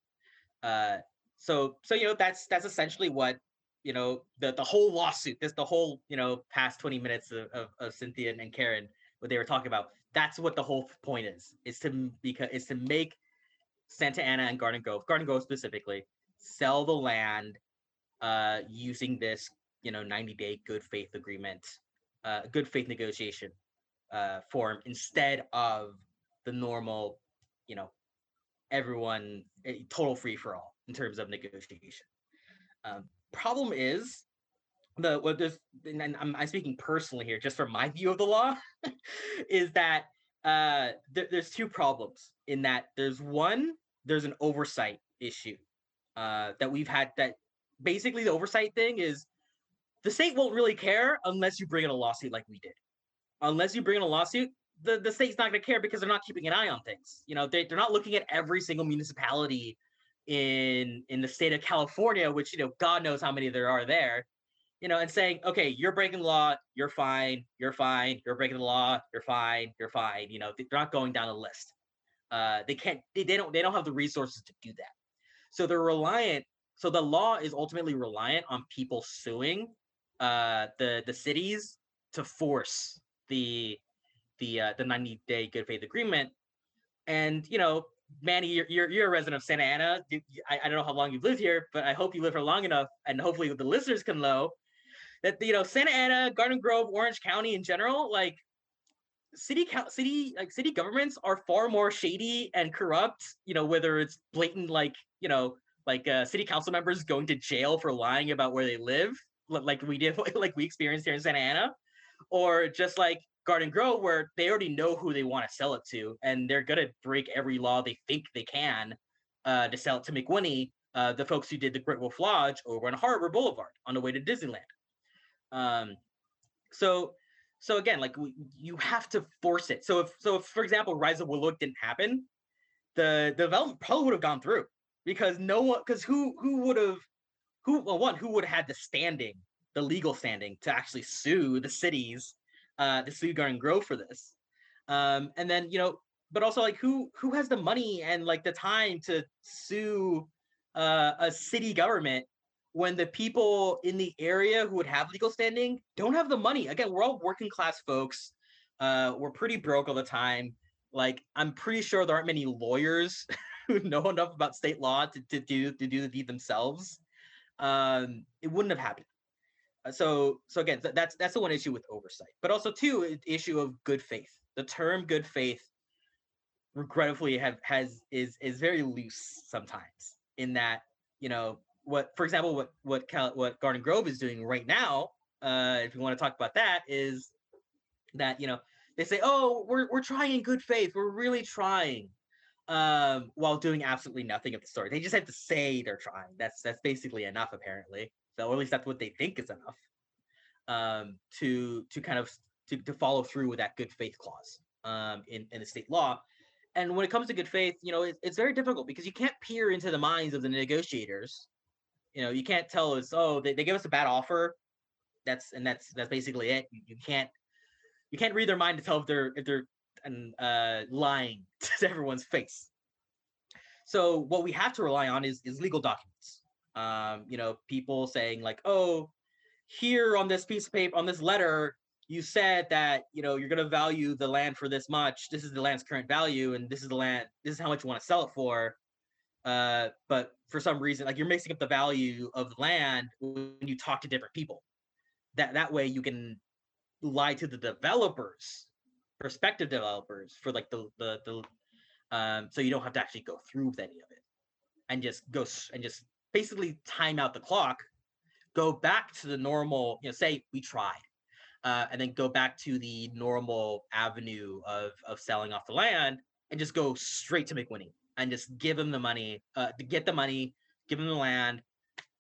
Uh so so you know that's that's essentially what you know the the whole lawsuit this the whole you know past 20 minutes of, of, of cynthia and karen what they were talking about that's what the whole point is is to because is to make santa ana and garden grove garden grove specifically sell the land uh using this you know 90 day good faith agreement uh good faith negotiation uh form instead of the normal you know everyone total free for all in terms of negotiation. Um, problem is the what this and I'm, I'm speaking personally here just from my view of the law (laughs) is that uh there, there's two problems in that there's one there's an oversight issue uh that we've had that basically the oversight thing is the state won't really care unless you bring in a lawsuit like we did. Unless you bring in a lawsuit the, the state's not going to care because they're not keeping an eye on things. You know they, they're not looking at every single municipality in in the state of California, which you know God knows how many there are there, you know, and saying, okay, you're breaking the law, you're fine, you're fine, you're breaking the law, you're fine, you're fine. You know, they're not going down a list. Uh, they can't, they, they don't, they don't have the resources to do that. So they're reliant. So the law is ultimately reliant on people suing uh, the the cities to force the the uh, the 90 day good faith agreement. And you know, Manny, you're, you're, you're a resident of Santa Ana. I, I don't know how long you've lived here, but I hope you live here long enough, and hopefully the listeners can know that you know Santa Ana, Garden Grove, Orange County in general, like city city like city governments are far more shady and corrupt. You know whether it's blatant like you know like uh, city council members going to jail for lying about where they live, like we did (laughs) like we experienced here in Santa Ana, or just like Garden Grove, where they already know who they want to sell it to, and they're gonna break every law they think they can uh, to sell it to McWhinney, uh, the folks who did the Great Wolf Lodge over on Harbor Boulevard on the way to Disneyland. Um, so, so again, like we, you have to force it. So if, so if, for example, Rise Up Willowick didn't happen, the, the development probably would have gone through because no one, because who, who would have, who, well, one, who would have had the standing, the legal standing to actually sue the cities uh, the Sweet Garden Grove for this. Um, and then you know, but also like who who has the money and like the time to sue uh, a city government when the people in the area who would have legal standing don't have the money? Again, we're all working class folks. Uh, we're pretty broke all the time. Like I'm pretty sure there aren't many lawyers (laughs) who know enough about state law to, to do to do the deed themselves. Um, it wouldn't have happened. Uh, so so again that's that's the one issue with oversight but also two issue of good faith the term good faith regretfully have has is is very loose sometimes in that you know what for example what what Cal, what garden grove is doing right now uh if you want to talk about that is that you know they say oh we're we're trying in good faith we're really trying um while doing absolutely nothing of the sort. they just have to say they're trying that's that's basically enough apparently So, or at least that's what they think is enough um, to to kind of to, to follow through with that good faith clause um, in in the state law. And when it comes to good faith, you know, it, it's very difficult because you can't peer into the minds of the negotiators. You know, you can't tell us, oh, they, they give us a bad offer. That's and that's that's basically it. You, you can't you can't read their mind to tell if they're if they're uh, lying (laughs) to everyone's face. So what we have to rely on is is legal documents um, you know, people saying like, oh, here on this piece of paper, on this letter, you said that you know you're going to value the land for this much. This is the land's current value, and this is the land. This is how much you want to sell it for. Uh, but for some reason, like you're mixing up the value of land when you talk to different people. That that way you can lie to the developers, prospective developers, for like the the the um, so you don't have to actually go through with any of it, and just go and just basically time out the clock, go back to the normal, you know, say we tried, uh, and then go back to the normal avenue of of selling off the land and just go straight to McWhinney and just give them the money, uh, to get the money, give them the land,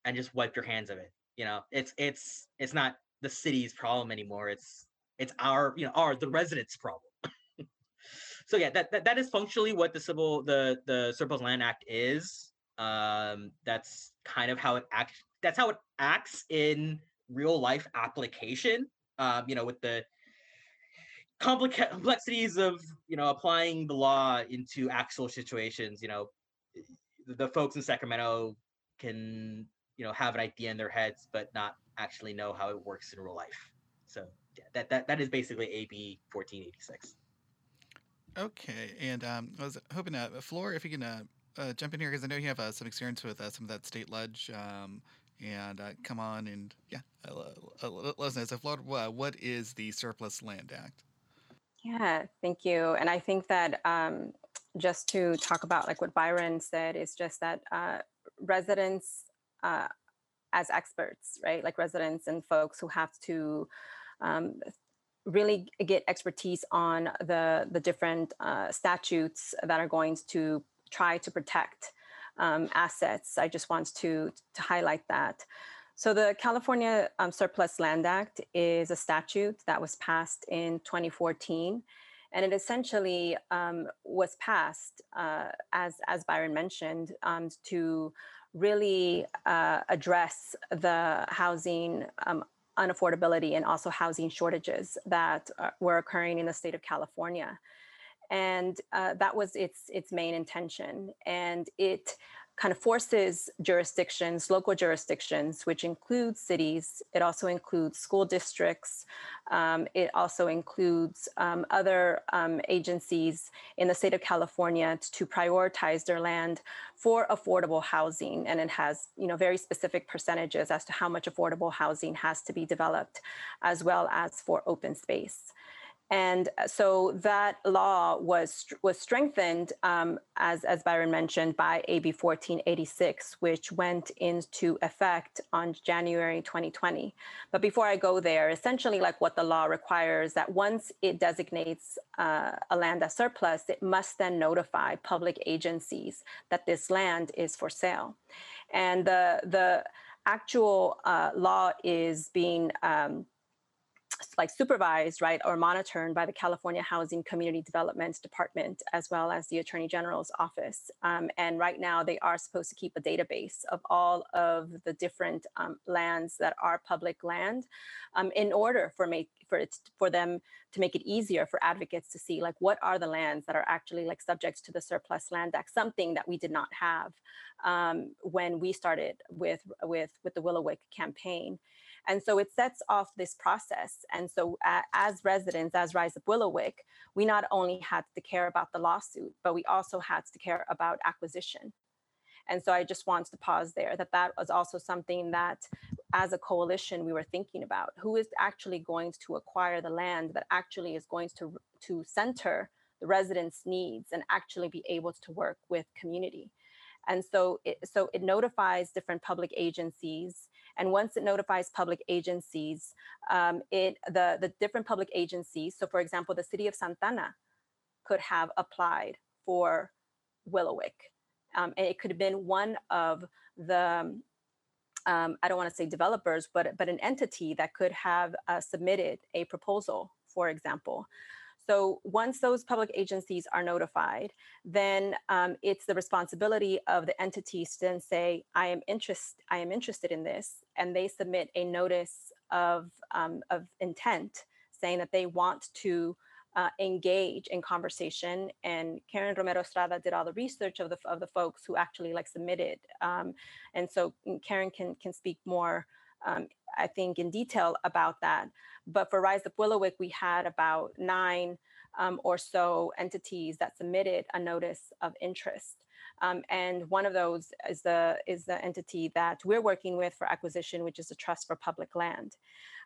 and just wipe your hands of it. You know, it's it's it's not the city's problem anymore. It's it's our you know our the residents' problem. (laughs) so yeah, that, that that is functionally what the civil the the Surplus Land Act is. Um, that's kind of how it acts. That's how it acts in real life application. Um, you know, with the complexities of you know applying the law into actual situations. You know, the folks in Sacramento can you know have an idea in their heads, but not actually know how it works in real life. So yeah, that that that is basically AB fourteen eighty six. Okay, and um, I was hoping, uh, Flor, if you can uh, uh, jump in here because I know you have uh, some experience with uh, some of that state ledge, um, and uh, come on and yeah, let us know. So, Flor, what is the Surplus Land Act? Yeah, thank you. And I think that um, just to talk about like what Byron said is just that uh, residents uh, as experts, right? Like residents and folks who have to um, really get expertise on the the different uh, statutes that are going to try to protect um, assets. I just want to to highlight that. So the California um, Surplus Land Act is a statute that was passed in 2014, and it essentially um, was passed, uh, as as Byron mentioned, um, to really uh, address the housing um, unaffordability and also housing shortages that uh, were occurring in the state of California. And uh, that was its its main intention. And it kind of forces jurisdictions, local jurisdictions, which includes cities. It also includes school districts. Um, it also includes um, other um, agencies in the state of California to prioritize their land for affordable housing. And it has, you know, very specific percentages as to how much affordable housing has to be developed, as well as for open space. And uh, so that law was was strengthened, um, as as Byron mentioned, by AB 1486, which went into effect on January 2020. But before I go there, essentially, like what the law requires, that once it designates uh, a land as surplus, it must then notify public agencies that this land is for sale, and the the actual uh, law is being um, like supervised, right, or monitored by the California Housing Community Development Department, as well as the Attorney General's office. Um, and right now, they are supposed to keep a database of all of the different um, lands that are public land, um, in order for make for it for them to make it easier for advocates to see like what are the lands that are actually like subject to the Surplus Land Act, something that we did not have um, when we started with with with the Willowick campaign. And so it sets off this process. And so, uh, as residents, as Rise Up Willowick, we not only had to care about the lawsuit, but we also had to care about acquisition. And so I just want to pause there that that was also something that as a coalition we were thinking about who is actually going to acquire the land that actually is going to to center the residents needs and actually be able to work with community. And so it, so it notifies different public agencies and once it notifies public agencies, um, it the, the different public agencies, so for example, the city of Santa Ana could have applied for Willowick. Um, and it could have been one of the um, I don't want to say developers, but but an entity that could have uh, submitted a proposal, for example. So once those public agencies are notified, then um, it's the responsibility of the entities to then say, "I am interest, I am interested in this," and they submit a notice of um, of intent, saying that they want to uh, engage in conversation. And Karen Romero Estrada did all the research of the of the folks who actually like submitted, um, and so mm, Karen can can speak more um, I think, in detail about that. But for Rise Up Willowick, we had about nine um, or so entities that submitted a notice of interest. Um, and one of those is the is the entity that we're working with for acquisition, which is the Trust for Public Land.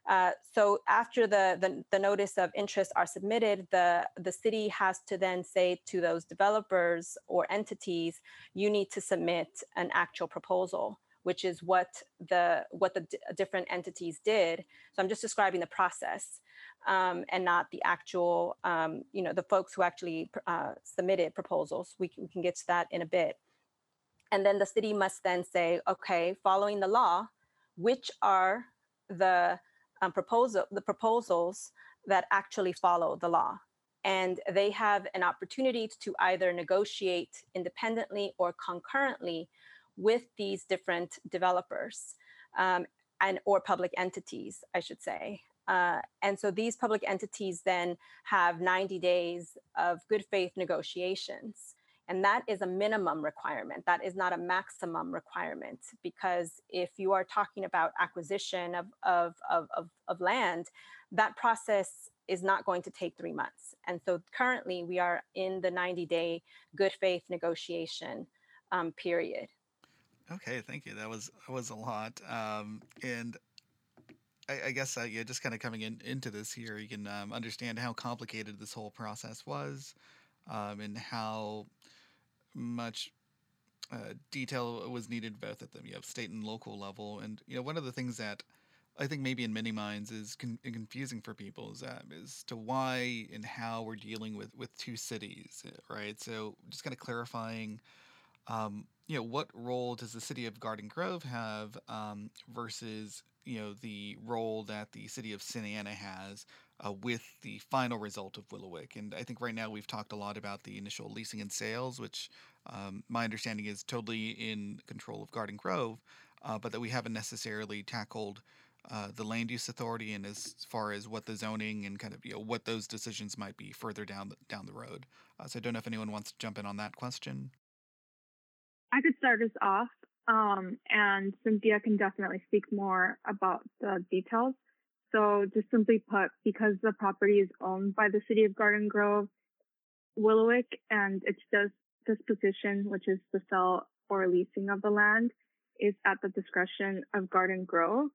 Uh, so after the, the, the notice of interest are submitted, the the city has to then say to those developers or entities, you need to submit an actual proposal which is what the what the d- different entities did. So I'm just describing the process um, and not the actual, um, you know, the folks who actually uh, submitted proposals. We can, we can get to that in a bit. And then the city must then say, okay, following the law, which are the um, proposal the proposals that actually follow the law and they have an opportunity to either negotiate independently or concurrently with these different developers um, and or public entities, I should say. Uh, and so these public entities then have 90 days of good faith negotiations. And that is a minimum requirement. That is not a maximum requirement because if you are talking about acquisition of, of, of, of, of land, that process is not going to take three months. And so currently we are in the 90 day good faith negotiation um, period. Okay, thank you. That was was a lot. Um, and I, I guess uh, yeah, just kind of coming in into this here, you can um, understand how complicated this whole process was, um, and how much uh, detail was needed both at the you know, state and local level. And you know, one of the things that I think maybe in many minds is con- confusing for people is, um, is to why and how we're dealing with with two cities, right? So just kind of clarifying. Um, you know, what role does the city of Garden Grove have um, versus you know the role that the city of Santa has uh, with the final result of Willowick. And I think right now we've talked a lot about the initial leasing and sales, which um, my understanding is totally in control of Garden Grove, uh, but that we haven't necessarily tackled. Uh, the land use authority and as far as what the zoning and kind of you know what those decisions might be further down the, down the road. Uh, so I don't know if anyone wants to jump in on that question. I could start us off. Um, and Cynthia can definitely speak more about the details. So just simply put, because the property is owned by the city of Garden Grove, Willowick and its disposition, which is the sale or leasing of the land, is at the discretion of Garden Grove.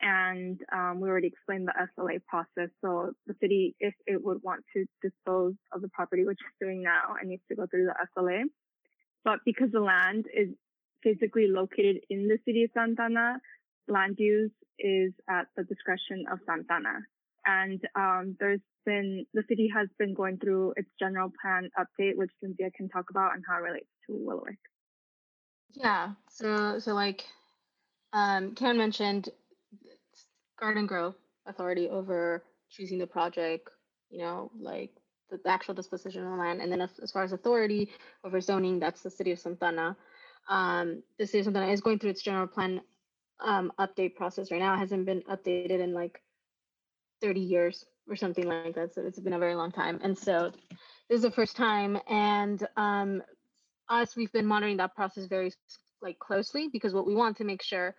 And um, we already explained the SLA process. So the city, if it would want to dispose of the property, which it's doing now, it needs to go through the SLA. But because the land is physically located in the city of Santa Ana, land use is at the discretion of Santa Ana. And um, there's been, the city has been going through its general plan update, which Cynthia can talk about and how it relates to Willowick. Yeah. So, so like um, Karen mentioned, Garden Grove authority over choosing the project, you know, like the, actual disposition of the land. And then as, as, far as authority over zoning, that's the city of Santa Ana. Um, the city of Santa Ana is going through its general plan um, update process right now. It hasn't been updated in like 30 years or something like that. So it's been a very long time. And so this is the first time. And um, us, we've been monitoring that process very like closely because what we want to make sure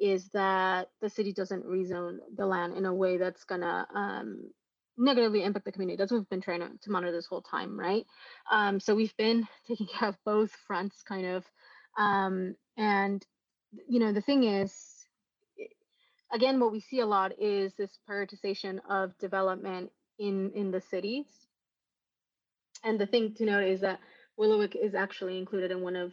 is that the city doesn't rezone the land in a way that's gonna um, negatively impact the community. That's what we've been trying to, to monitor this whole time, right? Um, so we've been (laughs) taking care of both fronts, kind of. Um, and you know, the thing is, again, what we see a lot is this prioritization of development in in the cities. And the thing to note is that Willowick is actually included in one of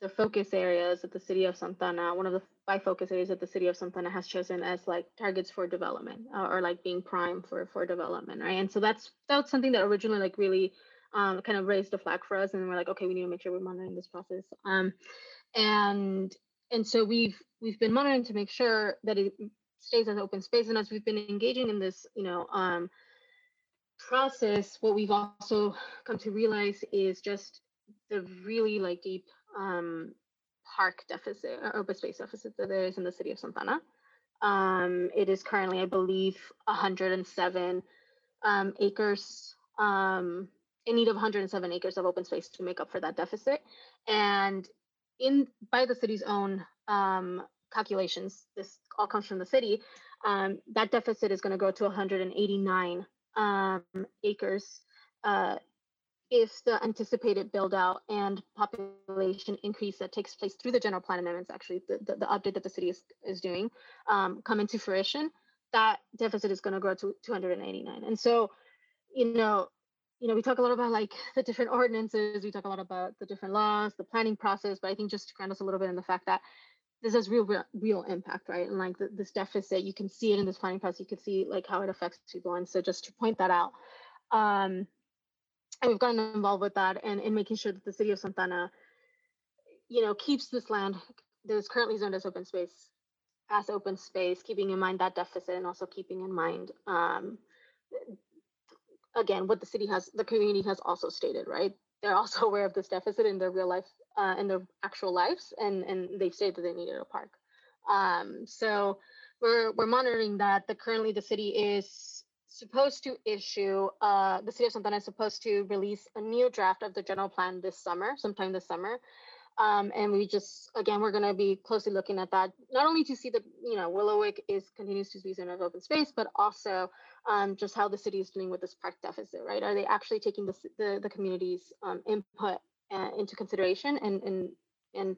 the focus areas of the city of Santa Ana, one of the five focus areas that the city of Santa Ana has chosen as like targets for development uh, or like being prime for for development, right? And so that's that's something that originally like really um, kind of raised a flag for us, and we're like, okay, we need to make sure we're monitoring this process. Um, and and so we've we've been monitoring to make sure that it stays as open space, and as we've been engaging in this, you know, um, process, what we've also come to realize is just the really like deep um, park deficit or open space deficit that there is in the city of Santa Ana. Um, it is currently, I believe, 107 um, acres um, in need of 107 acres of open space to make up for that deficit. And in by the city's own um, calculations, this all comes from the city. Um, that deficit is going to go to 189 um, acres uh, if the anticipated build out and population increase that takes place through the general plan amendments, actually the, the, the update that the city is, is doing, um, come into fruition, that deficit is going to grow to 289. And so, you know, you know, we talk a lot about like the different ordinances, we talk a lot about the different laws, the planning process, but I think just to ground us a little bit in the fact that this has real, real, real impact, right? And like the, this deficit, you can see it in this planning process, you can see like how it affects people. And so just to point that out, um, and we've gotten involved with that and in making sure that the city of Santa Ana, you know, keeps this land that is currently zoned as open space as open space, keeping in mind that deficit and also keeping in mind um, again, what the city has, the community has also stated, right? They're also (laughs) aware of this deficit in their real life, uh, in their actual lives, and and they've said that they needed a park. Um, so we're we're monitoring that. The currently the city is supposed to issue. Uh, the city of Santa Ana is supposed to release a new draft of the general plan this summer, sometime this summer. Um, and we just again we're going to be closely looking at that not only to see that you know Willowick is continues to be a zone of open space but also um, just how the city is dealing with this park deficit right are they actually taking the the, the community's um, input uh, into consideration and and and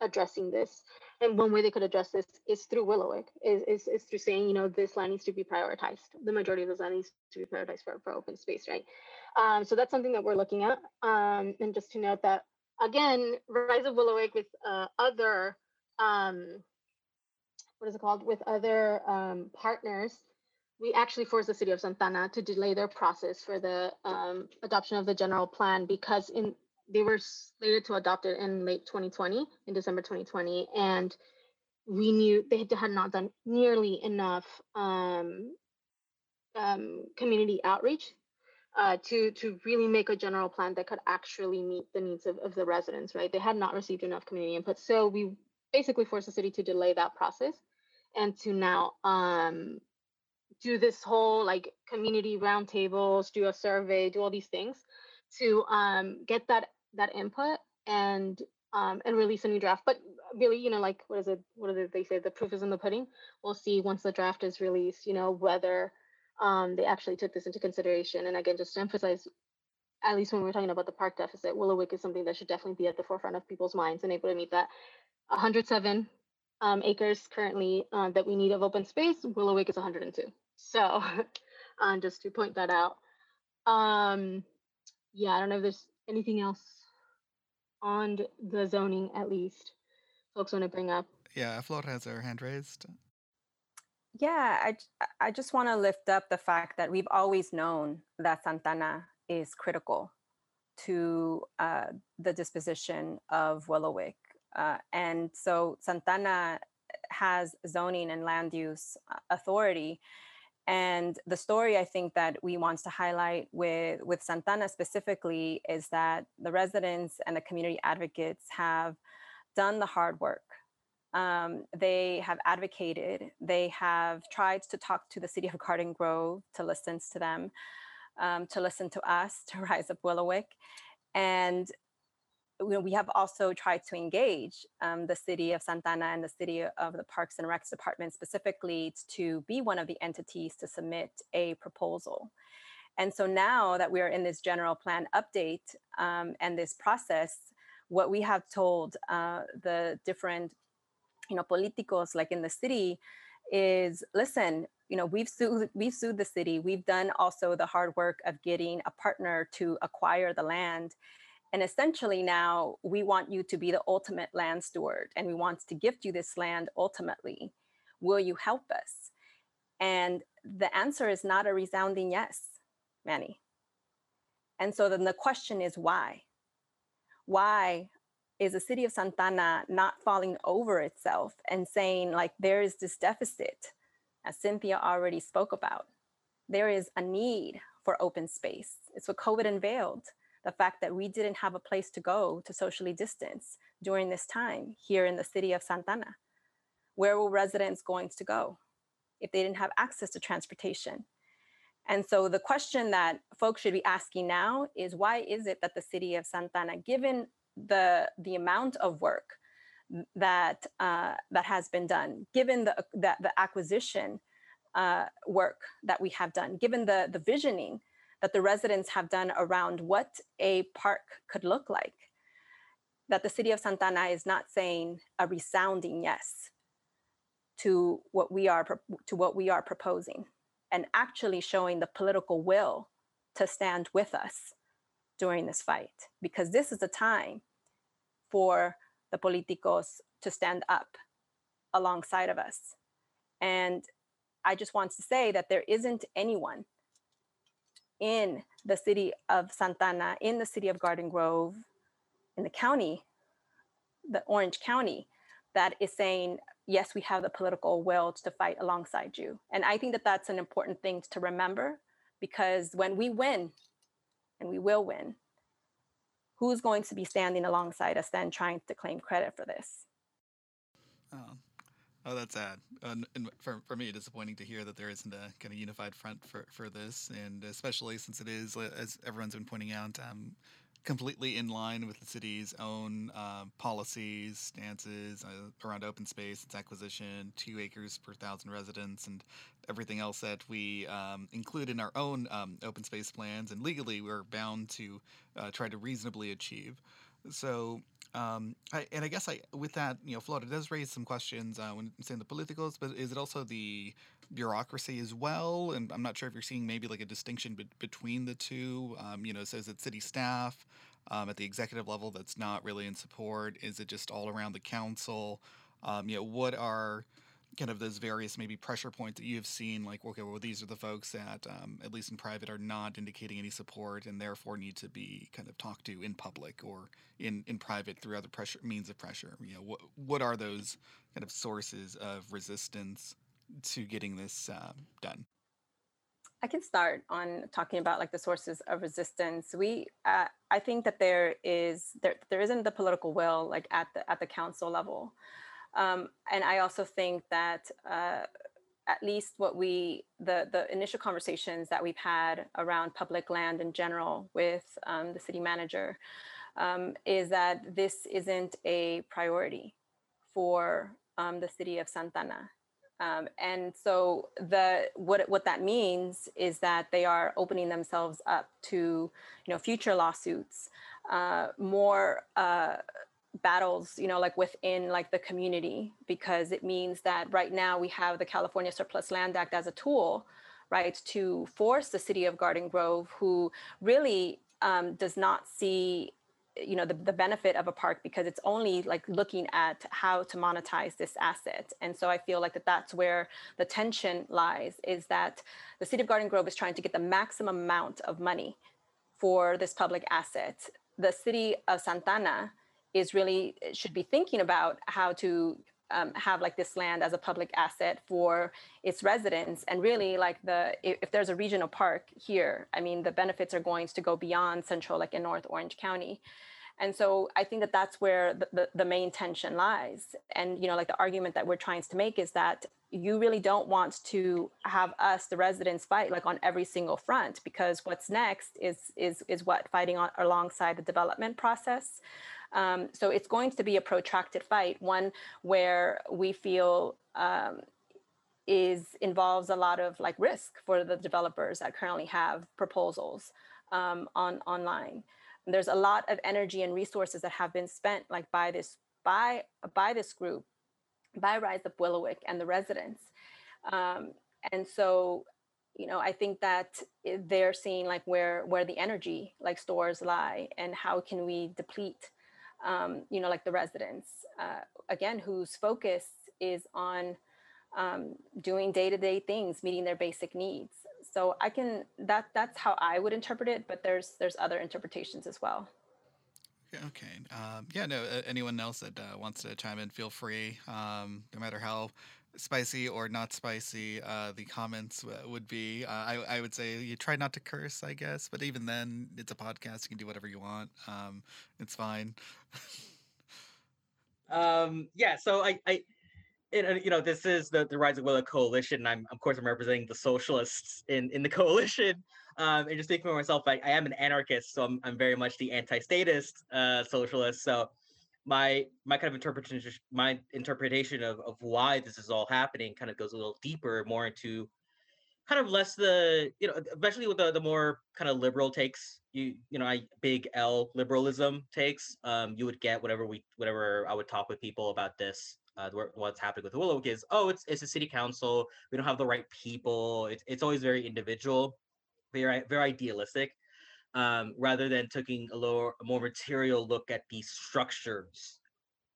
addressing this and one way they could address this is through Willowick is, is, is through saying you know this land needs to be prioritized. The majority of this land needs to be prioritized for, for open space right? Um, so that's something that we're looking at um, and just to note that again, Rise Up Willowick with uh, other, um, what is it called, with other um, partners, we actually forced the city of Santa Ana to delay their process for the um, adoption of the general plan because in they were slated to adopt it in late 2020, in December 2020, and we knew they had not done nearly enough um, um, community outreach uh, to to really make a general plan that could actually meet the needs of, of the residents, right? They had not received enough community input. So we basically forced the city to delay that process and to now um, do this whole like community roundtables, do a survey, do all these things to um, get that that input and um, and release a new draft. But really, you know, like what is it? What do they say? The proof is in the pudding. We'll see once the draft is released. You know whether um, they actually took this into consideration. And again, just to emphasize, at least when we're talking about the park deficit, Willowick is something that should definitely be at the forefront of people's minds and able to meet that. 107 um, acres currently uh, that we need of open space. Willowick is 102. So (laughs) um, just to point that out. Um, yeah, I don't know if there's anything else on the zoning, at least, folks want to bring up. Yeah, Flor has her hand raised. Yeah, I, I just want to lift up the fact that we've always known that Santa Ana is critical to uh, the disposition of Willowick. Uh, and so Santa Ana has zoning and land use uh, authority. And the story I think that we want to highlight with, with Santa Ana specifically is that the residents and the community advocates have done the hard work um, they have advocated, they have tried to talk to the city of Garden Grove to listen to them, um, to listen to us, (laughs) to Rise Up Willowick. And we have also tried to engage um, the city of Santa Ana and the city of the Parks and Recs Department specifically to be one of the entities to submit a proposal. And so now that we're in this general plan update um, and this process, what we have told uh, the different you know, politicos like in the city is listen, you know, we've sued we've sued the city. We've done also the hard work of getting a partner to acquire the land. And essentially now we want you to be the ultimate land steward and we want to gift you this land ultimately. Will you help us? And the answer is not a resounding yes, Manny. And so then the question is why? Why is the city of Santa Ana not falling over itself and saying, like, there is this deficit, as Cynthia already spoke about. There is a need for open space. It's what COVID unveiled the fact that we didn't have a place to go to socially distance during this time here in the city of Santa Ana. Where were residents going to go if they didn't have access to transportation? And so the question that folks should be asking now is why is it that the city of Santa Ana, given the the amount of work that uh, that has been done, given the that the acquisition uh, work that we have done, given the the visioning that the residents have done around what a park could look like, that the city of Santa Ana is not saying a resounding yes to what we are to what we are proposing, and actually showing the political will to stand with us during this fight because this is a time for the politicos to stand up alongside of us. And I just want to say that there isn't anyone in the city of Santa Ana, in the city of Garden Grove, in the county, the Orange County, that is saying, yes, we have the political will to fight alongside you. And I think that that's an important thing to remember because when we win, and we will win, who's going to be standing alongside us then trying to claim credit for this? Oh, oh that's sad. and for, for me, disappointing to hear that there isn't a kind of unified front for, for this, and especially since it is, as everyone's been pointing out, um, completely in line with the city's own uh, policies, stances uh, around open space, its acquisition, two acres per thousand residents, and everything else that we um, include in our own um, open space plans. And legally, we're bound to uh, try to reasonably achieve. So, um, I, and I guess I, with that, you know, Florida does raise some questions uh, when saying the politicals, but is it also the bureaucracy as well? And I'm not sure if you're seeing maybe like a distinction be- between the two. Um, you know, so is it city staff um, at the executive level that's not really in support? Is it just all around the council? Um, you know, what are kind of those various maybe pressure points that you have seen like okay well these are the folks that um, at least in private are not indicating any support and therefore need to be kind of talked to in public or in in private through other pressure means of pressure you know what what are those kind of sources of resistance to getting this uh, done I can start on talking about like the sources of resistance. We, uh, I think that there is there there isn't the political will like at the at the council level. Um, and I also think that uh, at least what we, the, the initial conversations that we've had around public land in general with um, the city manager um, is that this isn't a priority for um, the city of Santa Ana. Um, and so the what what that means is that they are opening themselves up to you know future lawsuits, uh, more uh, battles you know like within like the community because it means that right now we have the california surplus land act as a tool right to force the city of garden grove who really um, does not see you know the, the benefit of a park because it's only like looking at how to monetize this asset. And so i feel like that that's where the tension lies is that the city of garden grove is trying to get the maximum amount of money for this public asset. The city of santa ana is really eh, should be thinking about how to um, have like this land as a public asset for its residents and really like the if, there's a regional park here i mean the benefits are going to go beyond central like in north orange county. And so i think that that's where the, the, the main tension lies. And you know like the argument that we're trying to make is that you really don't want to have us the residents fight like on every single front because what's next is is is what fighting on alongside the development process um, so it's going to be a protracted fight, one where we feel um, is involves a lot of like risk for the developers that currently have proposals um, on online. And there's a lot of energy and resources that have been spent like by this by by this group, by Rise Up Willowick and the residents. Um, and so you know i think that they're seeing like where where the energy like stores lie and how can we deplete um, you know, like the residents, uh, again, whose focus is on um, doing day-to-day things, meeting their basic needs. So I can that that's how I would interpret it, but there's there's other interpretations as well. Okay. Um, yeah. No. Anyone else that uh, wants to chime in, feel free. Um, no matter how spicy or not spicy uh, the comments uh, would be. Uh, I, I would say you try not to curse, I guess, but even then, it's a podcast. You can do whatever you want. Um, it's fine. um, yeah. So I, I, it, you know, this is the the Rise Up Willowick coalition. I'm, of course, I'm representing the socialists in in the coalition. Um, and just speaking for myself, I, I am an anarchist, so I'm, I'm very much the anti-statist uh, socialist. So my my kind of interpretation my interpretation of, of why this is all happening kind of goes a little deeper more into kind of less the you know especially with the, the more kind of liberal takes. You you know i big l liberalism takes. Um you would get whatever we whatever i would talk with people about this uh, what's happening with the Willow is oh it's it's a city council. We don't have the right people. It's, it's always very individual very very idealistic um, rather than taking a, lower, a more material look at the structures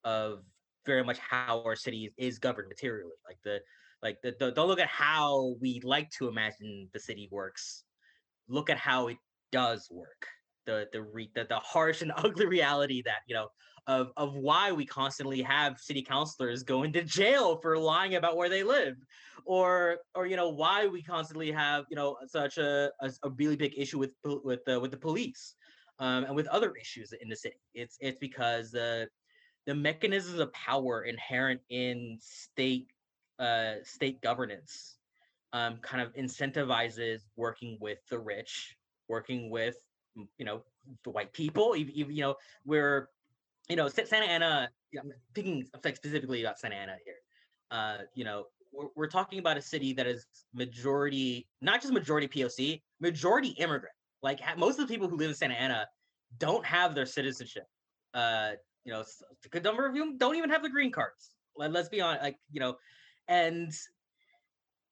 of very much how our city is governed materially. Like the like the, the don't look at how we like to imagine the city works. Look at how it does work. the the re- the, the harsh and (laughs) ugly reality that you know of of why we constantly have city councilors going to jail for lying about where they live. Or or you know why we constantly have you know such a a, a really big issue with with the with the police um, and with other issues in the city. It's it's because the the mechanisms of power inherent in state uh, state governance um, kind of incentivizes working with the rich working with you know the white people you, you know where you know santa ana i'm thinking specifically about santa ana here. Uh you know we're, we're talking about a city that is majority not just majority poc majority immigrant. Like most of the people who live in santa ana don't have their citizenship. Uh you know a good number of them don't even have the green cards. Let, let's be honest like you know and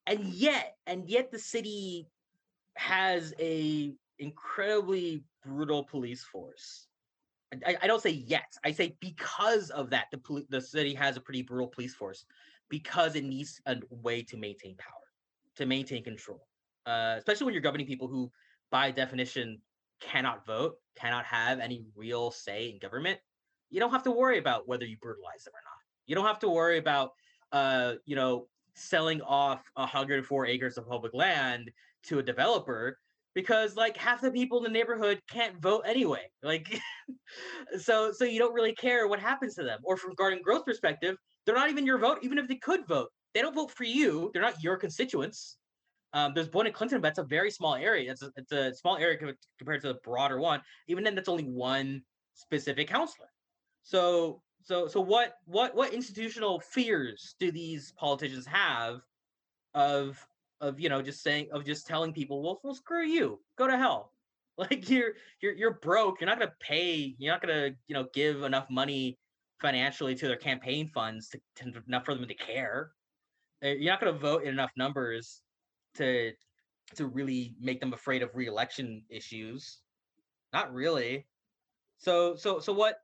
and yet and yet the city has a incredibly brutal police force. I, I, don't say yet. I say because of that, the the city has a pretty brutal police force because it needs a way to maintain power, to maintain control. Uh, especially when you're governing people who, by definition, cannot vote, cannot have any real say in government. You don't have to worry about whether you brutalize them or not. You don't have to worry about, uh, you know, selling off 104 acres of public land to a developer because like half the people in the neighborhood can't vote anyway. Like (laughs) so so you don't really care what happens to them. Or from Garden Grove perspective, they're not even your vote, even if they could vote. They don't vote for you. They're not your constituents. Um, there's Buena Clinton, but it's a very small area. It's a, it's a small area compared to the broader one. Even then, that's only one specific counselor. So so so what what what institutional fears do these politicians have of of you know just saying of just telling people, well, well, screw you, go to hell. (laughs) Like you're you're you're broke. You're not gonna pay. You're not gonna you know give enough money financially to their campaign funds to, to enough for them to care. Eh, you're not gonna vote in enough numbers to to really make them afraid of reelection issues. Not really. So so so what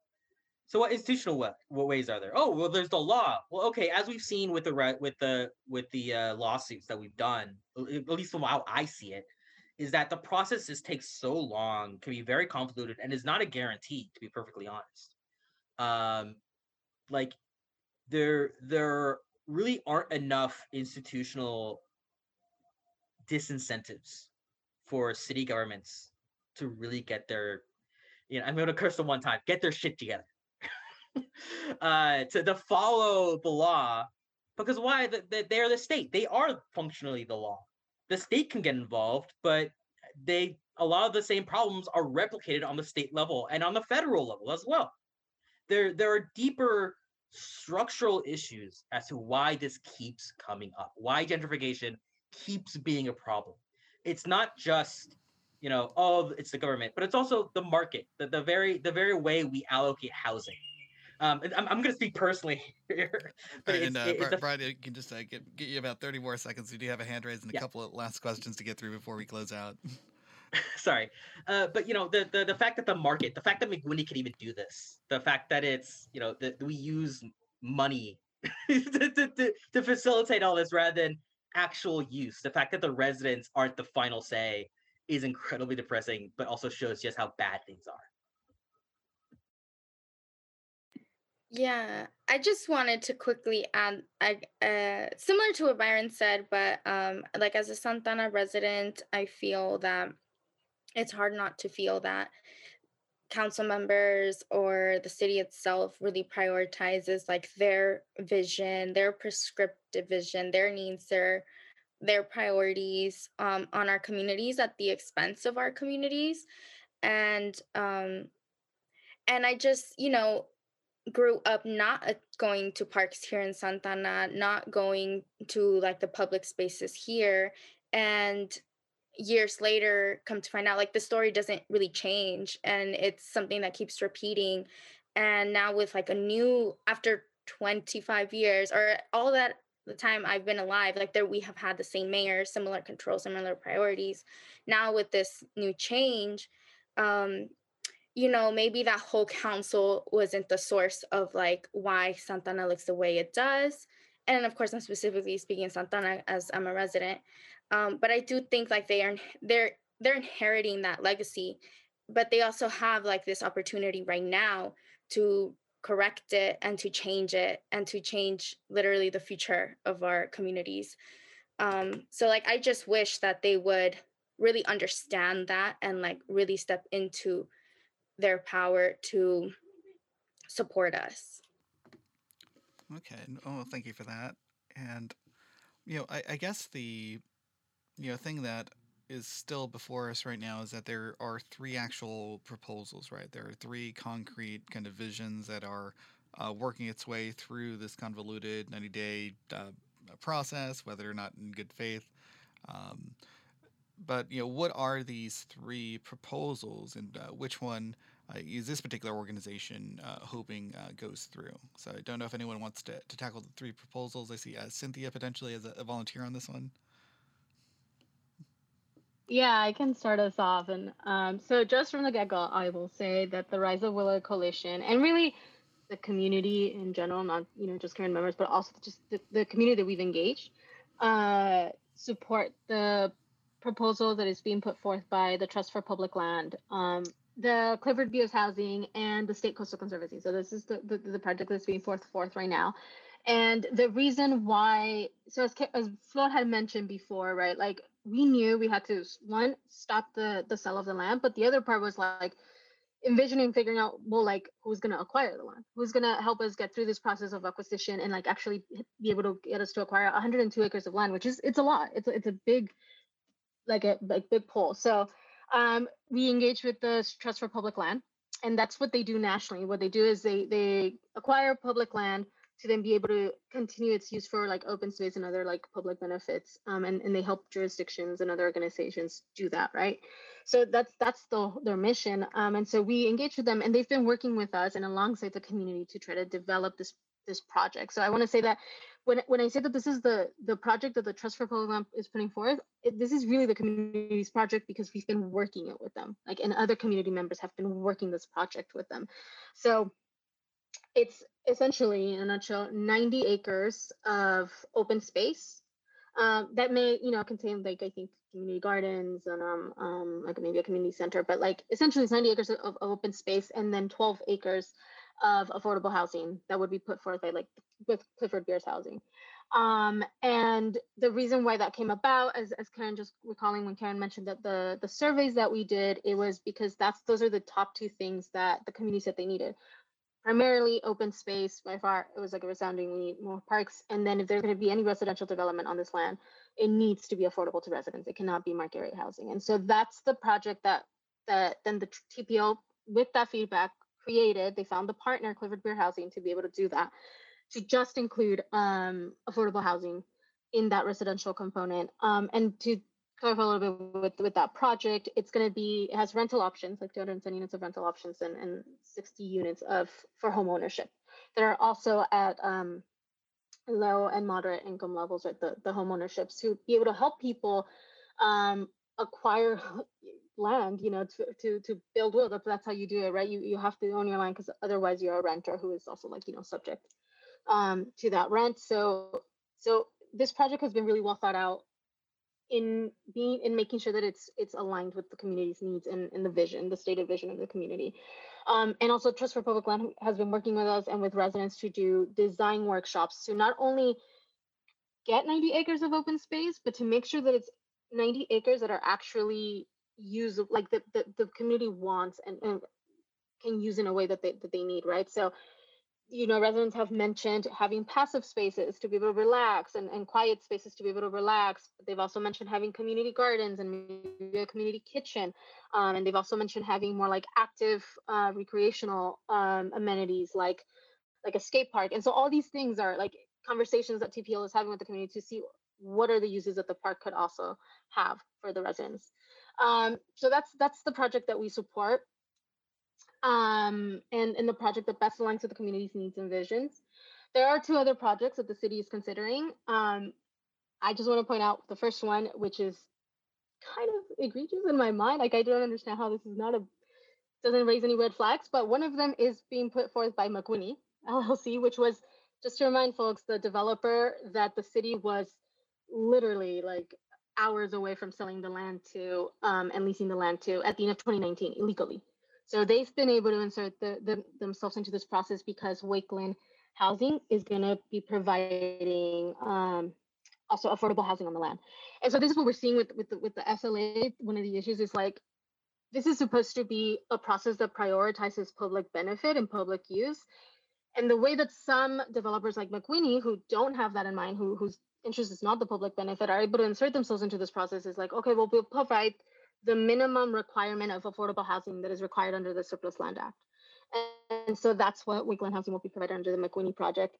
so what institutional what, what ways are there? Oh, well, there's the law. Well, okay, as we've seen with the with the with the uh, lawsuits that we've done, at least from how I see it, is that the process just takes so long, can be very convoluted, and is not a guarantee. To be perfectly honest, um, like there there really aren't enough institutional disincentives for city governments to really get their you know i'm going to curse them one time get their shit together (laughs) uh, to, to follow the law because why? The, they're the state. They are functionally the law. The state can get involved, but they a lot of the same problems are replicated on the state level and on the federal level as well. There there are deeper structural issues as to why this keeps coming up. Why gentrification keeps being a problem. It's not just you know, oh, it's the government, but it's also the market, the, the very the very way we allocate housing um, I'm, I'm going to speak personally (laughs) here. But and uh, Brian, Brian, you can just uh, get, get you about 30 more seconds. We do have a hand raised and a yeah. couple of last questions to get through before we close out. (laughs) Sorry, uh, but you know the, the the fact that the market, the fact that McWhinney can even do this, the fact that it's you know that we use money (laughs) to, to, to, to facilitate all this rather than actual use, the fact that the residents aren't the final say is incredibly depressing, but also shows just how bad things are. Yeah, I just wanted to quickly add, I, uh, similar to what Byron said, but um, like as a Santa Ana resident, I feel that it's hard not to feel that council members or the city itself really prioritizes like their vision, their prescriptive vision, their needs, their their priorities um, on our communities at the expense of our communities, and um, and I just you know grew up not uh, going to parks here in Santa Ana, not going to like the public spaces here. And years later, come to find out like the story doesn't really change and it's something that keeps repeating. And now, with like a new, after 25 years or all that the time I've been alive, like there we have had the same mayor, similar controls, similar priorities. Now, with this new change, um, you know, maybe that whole council wasn't the source of like why Santa Ana looks the way it does. And of course, I'm specifically speaking Santa Ana as I'm a resident. Um, but I do think like they are they're they're inheriting that legacy. but they also have like this opportunity right now to correct it and to change it and to change literally the future of our communities um so like i just wish that they would really understand that and like really step into their power to support us Okay. Oh, thank you for that. And you know, I, I guess the you know thing that is still before us right now is that there are three actual proposals. Right, there are three concrete kind of visions that are uh, working its way through this convoluted ninety-day uh, process, whether or not in good faith. Um, but you know, what are these three proposals, and uh, which one uh, is this particular organization uh, hoping uh, goes through? So I don't know if anyone wants to, to tackle the three proposals. I see uh, Cynthia potentially as a, a, volunteer on this one. Yeah, I can start us off. And um, so, just from the get go, I will say that the Rise Up Willowick Coalition and really the community in general, not you know just current members, but also just the, the community that we've engaged, uh, support the proposal that is being put forth by the Trust for Public Land, um, the Clifford Beers Housing, and the State Coastal Conservancy. So this is the, the, the project that's being forth forth right now. And the reason why, so as, as Flor had mentioned before, right, like we knew we had to, one, stop the, the sale of the land, but the other part was like, envisioning figuring out well like who's going to acquire the land who's going to help us get through this process of acquisition and like actually be able to get us to acquire 102 acres of land which is it's a lot it's it's a big like a like big poll. So um, we engage with the Trust for Public Land, and that's what they do nationally. What they do is they they acquire public land to then be able to continue its use for like open space and other like public benefits um, and, and they help jurisdictions and other organizations do that right so that's that's the their mission um, and so we engage with them and they've been working with us and alongside the community to try to develop this this project so i want to say that when when I say that this is the the project that the Trust for Land is putting forth, it, this is really the community's project because we've been working it with them. Like, and other community members have been working this project with them. So it's essentially, in a nutshell, 90 acres of open space um, that may, you know, contain like I think community gardens and um, um like maybe a community center, but like essentially it's 90 acres of, of open space and then 12 acres of affordable housing that would be put forth by like with Clifford Beers Housing. Um, and the reason why that came about, as, as Karen just recalling when Karen mentioned that the the surveys that we did, it was because that's those are the top two things that the community said they needed. Primarily open space by far, it was like a resounding we need more parks. And then if there's going to be any residential development on this land, it needs to be affordable to residents. It cannot be market rate housing. And so that's the project that that then the TPL with that feedback created. They found the partner, Clifford Beers Housing, to be able to do that to just include um, affordable housing in that residential component. Um, and to clarify a little bit with, with that project, it's going to be, it has rental options, like 210 units of rental options and, and 60 units of for home ownership that are also at um, low and moderate income levels, right? The, the home ownerships to be able to help people um, acquire land, you know, to, to, to build wealth. That's how you do it, right? You, you have to own your land because otherwise you're a renter who is also like, you know, subject um, to that rent. So so this project has been really well thought out in being in making sure that it's it's aligned with the community's needs and, and the vision, the stated vision of the community. Um, and also Trust for Public Land has been working with us and with residents to do design workshops to not only get 90 acres of open space, but to make sure that it's 90 acres that are actually usable, like the, the, community wants and, and can use in a way that they that they need, right? So you know, residents have mentioned having passive spaces to be able to relax and, and quiet spaces to be able to relax. They've also mentioned having community gardens and maybe a community kitchen. Um, and they've also mentioned having more like active uh, recreational um, amenities like like a skate park. And so all these things are like conversations that TPL is having with the community to see what are the uses that the park could also have for the residents. Um, so that's that's the project that we support um, and in the project that best aligns with the community's needs and visions. There are two other projects that the city is considering. Um, I just want to point out the first one, which is kind of egregious in my mind. Like I don't understand how this is not a doesn't raise any red flags, but one of them is being put forth by McWhinney LLC, (laughs) which was just to remind folks, the developer that the city was literally like hours away from selling the land to um, and leasing the land to at the end of 2019 illegally. So they've been able to insert the, the, themselves into this process because Wakeland Housing is going to be providing um, also affordable housing on the land. And so this is what we're seeing with with the, with the SLA. One of the issues is like this is supposed to be a process that prioritizes public benefit and public use. And the way that some developers like McWhinney, who don't have that in mind, who whose interest is not the public benefit, are able to insert themselves into this process is like, okay, well, we'll provide the minimum requirement of affordable housing that is required under the Surplus Land Act. And so that's what Wakeland Housing will be provided under the McWhinney project.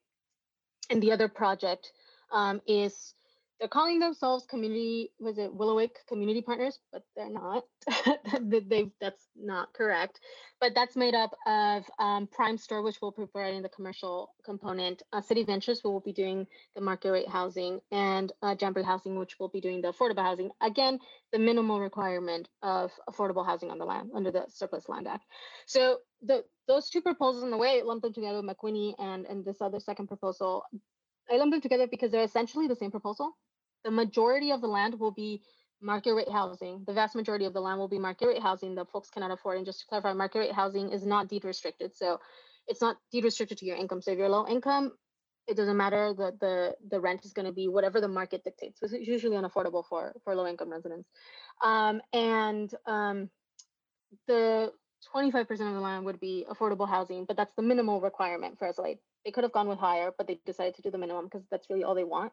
And the other project um, is they're calling themselves community was it Willowick community partners? But they're not. (laughs) They that's not correct. But that's made up of um, Primestor which will be providing the commercial component uh, city ventures who will be doing the market rate housing and uh, jamboree housing which will be doing the affordable housing. Again the minimal requirement of affordable housing on the land under the surplus land act. So the those two proposals in the way lumped them together McWhinney and and this other second proposal. I lump them together because they're essentially the same proposal. The majority of the land will be market rate housing. The vast majority of the land will be market rate housing that folks cannot afford. And just to clarify, market rate housing is not deed restricted. So it's not deed restricted to your income. So if you're low income, it doesn't matter. The the the rent is going to be whatever the market dictates. It's usually unaffordable for for low income residents. Um, and um, the 25% of the land would be affordable housing, but that's the minimal requirement for SLA. They could have gone with higher, but they decided to do the minimum because that's really all they want.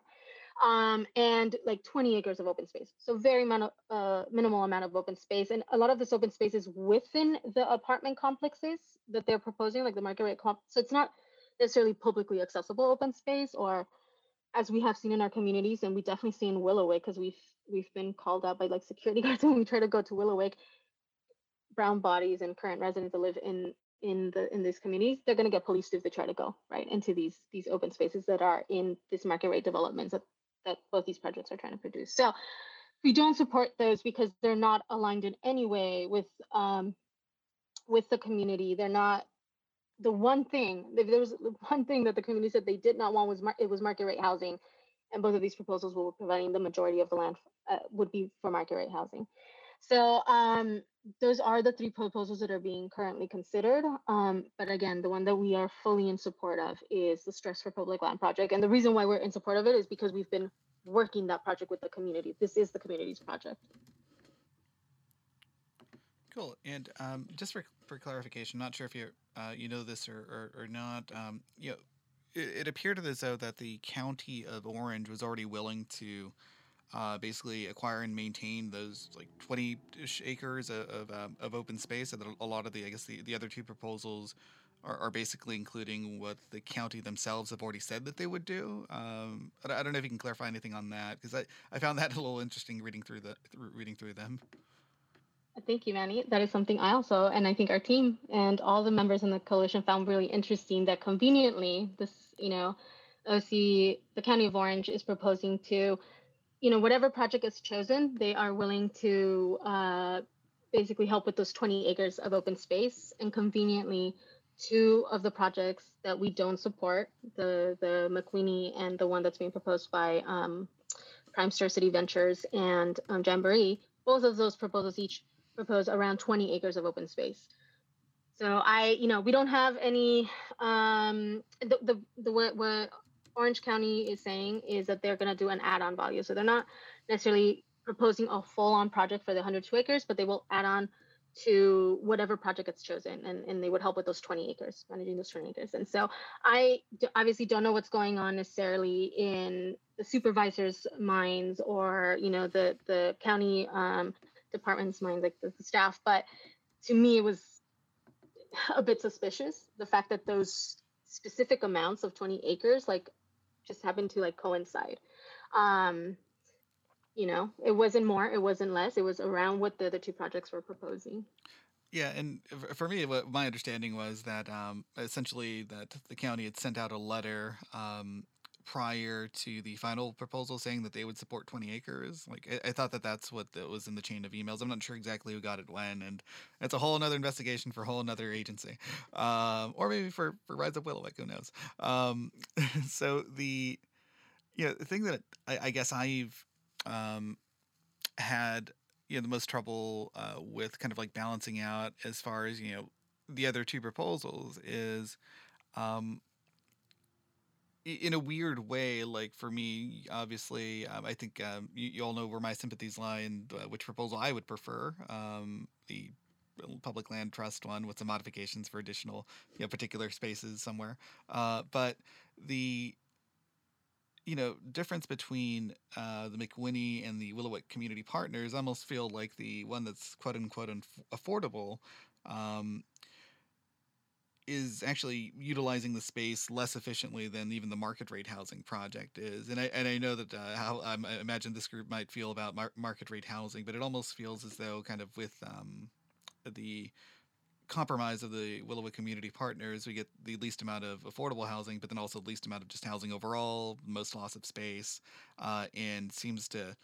Um, and like 20 acres of open space. So very mon- uh, minimal amount of open space. And a lot of this open space is within the apartment complexes that they're proposing, like the market rate comp. So it's not necessarily publicly accessible open space or as we have seen in our communities, and we definitely see in Willowick because we've we've been called out by like security (laughs) guards when we try to go to Willowick. Brown bodies and current residents that live in in the in these communities they're going to get policed if they try to go right into these these open spaces that are in this market rate developments that, that both these projects are trying to produce. So we don't support those because they're not aligned in any way with um with the community. They're not the one thing if there was one thing that the community said they did not want was mar- it was market rate housing and both of these proposals will be providing the majority of the land uh, would be for market rate housing so um those are the three proposals that are being currently considered. Um, but again, the one that we are fully in support of is the Trust for Public Land project. And the reason why we're in support of it is because we've been working that project with the community. This is the community's project. Cool. And um, just for, for clarification, not sure if you uh, you know this or, or, or not. Um, you know, it, it appeared as though that the county of Orange was already willing to uh, basically acquire and maintain those like 20 acres of, of, um, of, open space. And a lot of the, I guess, the, the other two proposals are, are, basically including what the county themselves have already said that they would do. Um, I, I don't know if you can clarify anything on that because I, I found that (laughs) a little interesting reading through the reading through them. Thank you, Manny. That is something I also, and I think our team and all the members in the coalition found really interesting that conveniently this, you know, OC, the County of Orange is proposing to you know, whatever project is chosen, they are willing to uh, basically help with those 20 acres of open space. And conveniently, two of the projects that we don't support, the the McWhinney and the one that's being proposed by um, Primestor City Ventures and um, Jamboree, both of those proposals each propose around 20 acres of open space. So I, you know, we don't have any um, the the the what, what Orange County is saying is that they're going to do an add-on value. So they're not necessarily proposing a full-on project for the 102 acres, but they will add on to whatever project gets chosen and, and they would help with those 20 acres managing those 20 acres and so i obviously don't know what's going on necessarily in the supervisors minds or you know the the county um, department's minds like the, the staff but to me it was a bit suspicious the fact that those specific amounts of 20 acres like just happened to like coincide. Um, you know, it wasn't more, it wasn't less. It was around what the other two projects were proposing. Yeah, and for me, what my understanding was that um, essentially that the county had sent out a letter um, prior to the final proposal saying that they would support 20 acres. Like I, I thought that that's what that was in the chain of emails. I'm not sure exactly who got it when, and it's a whole another investigation for a whole another agency, um, or maybe for for Rise Up Willowick, who knows? Um, (laughs) so the you know the thing that I, I guess I've um, had you know the most trouble uh, with kind of like balancing out as far as you know the other two proposals is um, in a weird way, like for me, obviously, um, I think um, you, you, all know where my sympathies lie and uh, which proposal I would prefer. Um, the public land trust one with some modifications for additional, you know, particular spaces somewhere. Uh, but the you know difference between uh, the McWhinney and the Willowick community partners almost feel like the one that's quote unquote affordable um, is actually utilizing the space less efficiently than even the market rate housing project is. And I and I know that uh, how I imagine this group might feel about mar- market rate housing, but it almost feels as though kind of with um, the compromise of the Willowick community partners, we get the least amount of affordable housing, but then also the least amount of just housing overall, most loss of space, uh, and seems to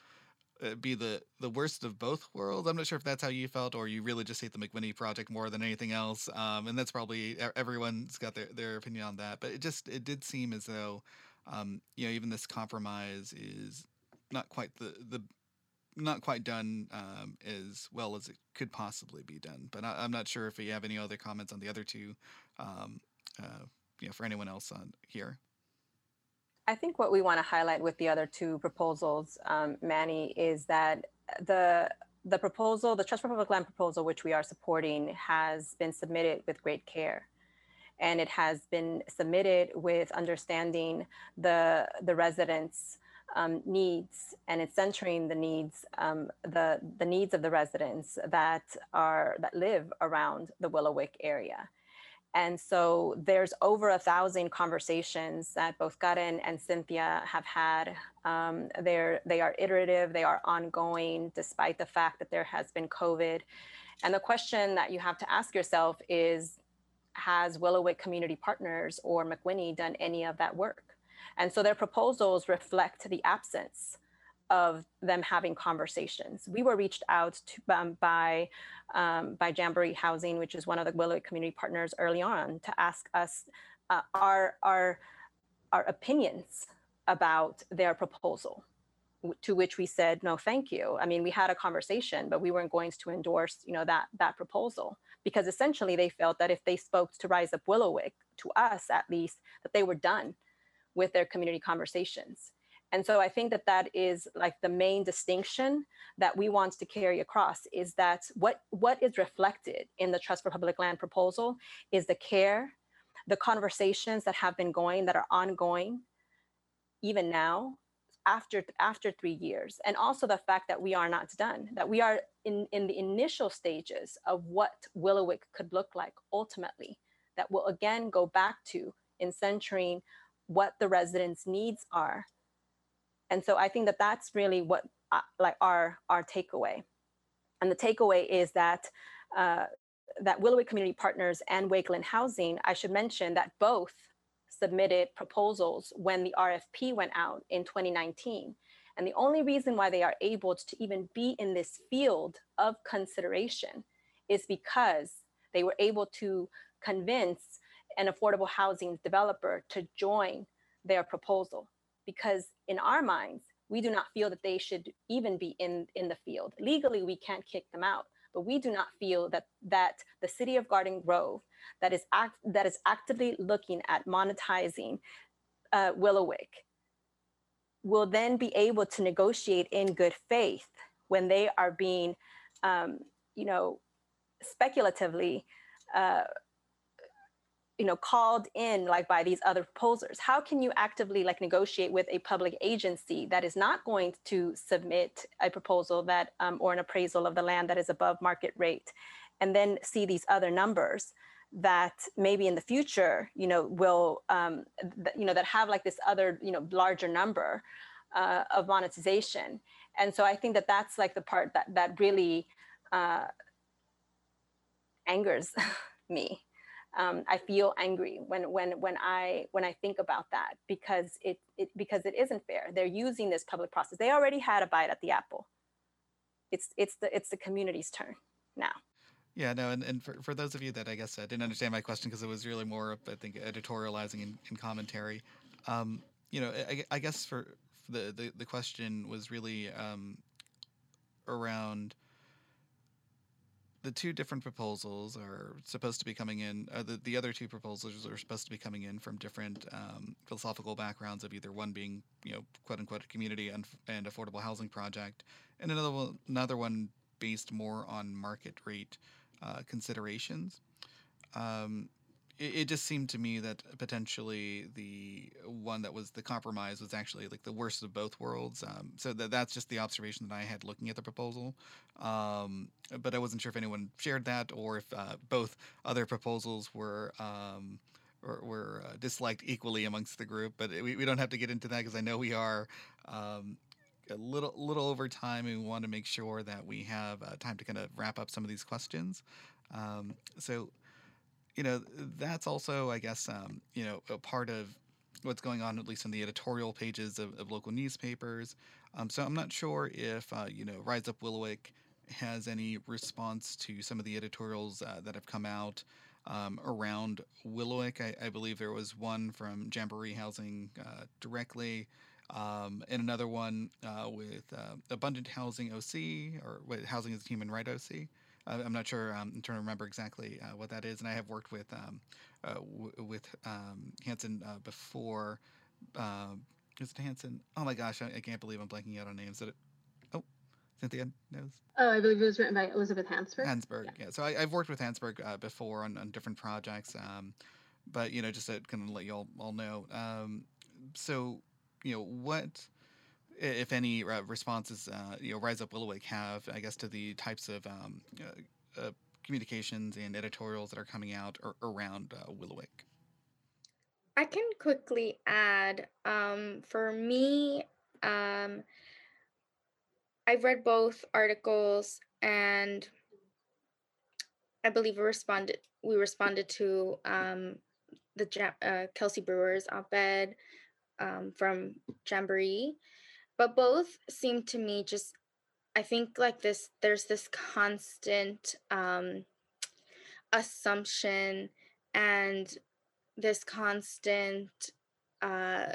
be the the worst of both worlds. I'm not sure if that's how you felt, or you really just hate the McWhinney project more than anything else. Um, and that's probably everyone's got their their opinion on that. But it just it did seem as though, um, you know, even this compromise is not quite the the not quite done um, as well as it could possibly be done. But I, am not sure if you have any other comments on the other two. Um, uh, you know, for anyone else on here. I think what we want to highlight with the other two proposals, um, Manny, is that the the proposal, the Trust for Public Land proposal, which we are supporting, has been submitted with great care. And it has been submitted with understanding the, the residents' um, needs and it's centering the needs, um, the, the needs of the residents that are that live around the Willowick area. And so there's over a thousand conversations that both Karen and Cynthia have had. Um, they're, they are iterative, they are ongoing, despite the fact that there has been COVID. And the question that you have to ask yourself is Has Willowick Community Partners or McWhinney done any of that work? And so their proposals reflect the absence of them having conversations. We were reached out to, um, by um, by Jamboree Housing, which is one of the Willowick community partners early on, to ask us uh, our our our opinions about their proposal. To which we said no, thank you. I mean, we had a conversation, but we weren't going to endorse, you know, that that proposal because essentially they felt that if they spoke to Rise Up Willowick, to us at least, that they were done with their community conversations and so I think that that is like the main distinction that we want to carry across is that what, what is reflected in the Trust for Public Land proposal is the care, the conversations that have been going, that are ongoing, even now, after, after three years. And also the fact that we are not done, that we are in, in the initial stages of what Willowick could look like ultimately, that will again go back to in centering what the residents' needs are and so i think that that's really what uh, like our our takeaway and the takeaway is that uh, that Willowick Community Partners and Wakeland Housing, I should mention that both submitted proposals when the RFP went out in 2019. And the only reason why they are able to even be in this field of consideration is because they were able to convince an affordable housing developer to join their proposal because in our minds, we do not feel that they should even be in, in the field. Legally, we can't kick them out, but we do not feel that that the city of Garden Grove that is act, that is actively looking at monetizing uh, Willowick will then be able to negotiate in good faith when they are being, um, you know, speculatively uh, you know called in like by these other proposers? How can you actively like negotiate with a public agency that is not going to submit a proposal that um, or an appraisal of the land that is above market rate and then see these other numbers that maybe in the future you know will um, th- you know that have like this other you know larger number uh, of monetization? And so i think that that's like the part that that really uh, angers (laughs) me um, I feel angry when when when I when I think about that because it, it because it isn't fair. They're using this public process. They already had a bite at the apple. It's it's the it's the community's turn now. Yeah, no, and, and for, for those of you that I guess uh, didn't understand my question because it was really more, I think, editorializing and, and commentary. Um, you know, I, I, guess for the, the, the question was really um, around the two different proposals are supposed to be coming in. Uh, the, the other two proposals are supposed to be coming in from different um, philosophical backgrounds of either one being, you know, quote unquote, a community and, and affordable housing project, and another one, another one based more on market rate uh, considerations. Um, it, it just seemed to me that potentially the one that was the compromise was actually like the worst of both worlds. Um, so that that's just the observation that I had looking at the proposal. Um, but I wasn't sure if anyone shared that or if uh, both other proposals were. Um, were uh, disliked equally amongst the group, but we, we don't have to get into that because I know we are um, a little little over time, and we want to make sure that we have uh, time to kind of wrap up some of these questions. Um, so you know, that's also, I guess, um, you know, a part of what's going on, at least in the editorial pages of, of local newspapers. Um, so I'm not sure if, uh, you know, Rise Up Willowick has any response to some of the editorials uh, that have come out um, around Willowick. I, I, believe there was one from Jamboree Housing uh, directly. Um, and another one uh, with uh, Abundant Housing OC or Housing as a Human Right OC. I'm not sure. Um, I'm trying to remember exactly uh, what that is, and I have worked with um, uh, w- with um, Hanson uh, before. Um, is it Hanson? Oh my gosh, I, I, can't believe I'm blanking out on names. That it? Oh, Cynthia knows. Oh, I believe it was written by Elizabeth Hansburg. Hansburg, yeah. yeah. So I, have worked with Hansburg uh, before on, on different projects, um, but you know, just to kind of let you all, all know. Um, so you know what if any uh, responses uh, you know Rise Up Willowick have, I guess, to the types of um, uh, communications and editorials that are coming out around Willowick. I can quickly add. Um, for me, um, I've read both articles, and I believe we responded. We responded to um, the uh, Kelsey Brewer's op-ed um, from Jamboree but both seem to me just i think like this there's this constant um assumption and this constant uh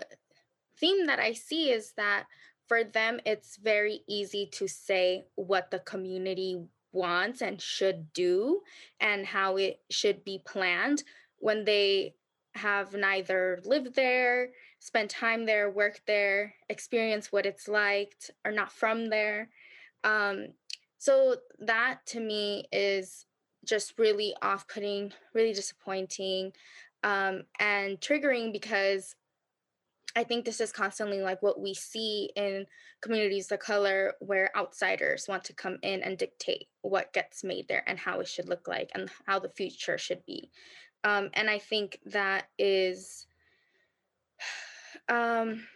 theme that i see is that for them it's very easy to say what the community wants and should do and how it should be planned when they have neither lived there spend time there, work there, experience what it's like, are not from there. Um, so that to me is just really off putting, really disappointing, um, and triggering because I think this is constantly like what we see in communities of color where outsiders want to come in and dictate what gets made there and how it should look like and how the future should be. Um, and I think that is um,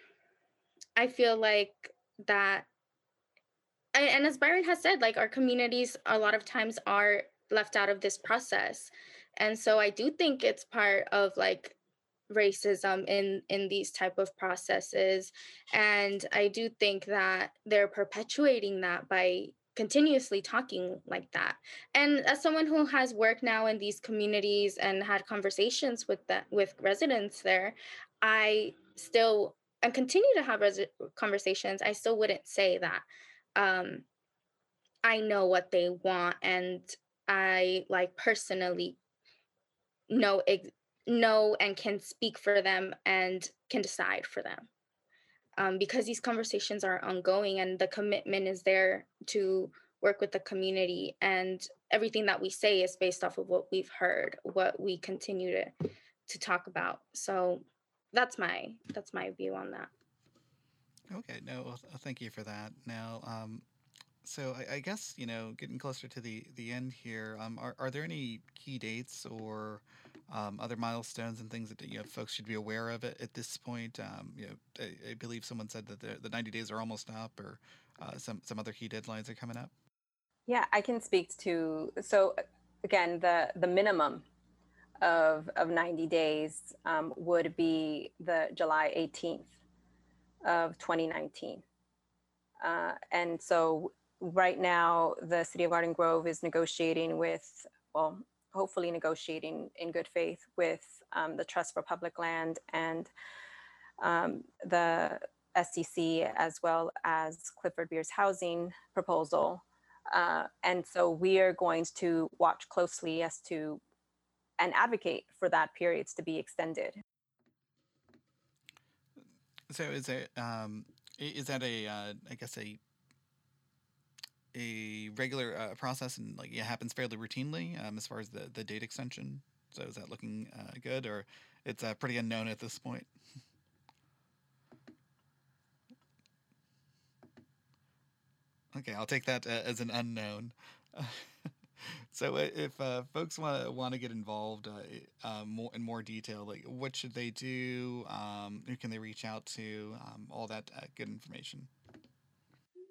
I feel like that, and as Byron has said, like our communities a lot of times are left out of this process, and so I do think it's part of like racism in in these type of processes. And i do think that they're perpetuating that by continuously talking like that. And as someone who has worked now in these communities and had conversations with that with residents there i still and continue to have res- conversations, I still wouldn't say that um, I know what they want and I like personally know ex- know and can speak for them and can decide for them. Um, because these conversations are ongoing and the commitment is there to work with the community and everything that we say is based off of what we've heard what we continue to to talk about so that's my that's my view on that. Okay, no, well, thank you for that. Now, um, so I, I, guess you know, getting closer to the the end here, um, are are there any key dates or um, other milestones and things that you know folks should be aware of at, at this point? Um, you know, I, I, believe someone said that the, the ninety days are almost up, or uh, some some other key deadlines are coming up. Yeah, I can speak to so again the the minimum of, of 90 days um, would be the July 18th of 2019. Uh, and so right now, the city of Garden Grove is negotiating with, well, hopefully negotiating in good faith with um, the Trust for Public Land and um, the SCC, as well as Clifford Beers housing proposal Uh, and so we are going to watch closely as to and advocate for that periods to be extended. So is it um, is that a uh, I guess a a regular uh, process and like it happens fairly routinely um, as far as the the date extension? So is that looking uh, good or it's uh, pretty unknown at this point? okay, I'll take that uh, as an unknown. (laughs) so if uh, folks want to want to get involved uh, uh, more in more detail, like what should they do? Um, who can they reach out to? Um, all that uh, good information.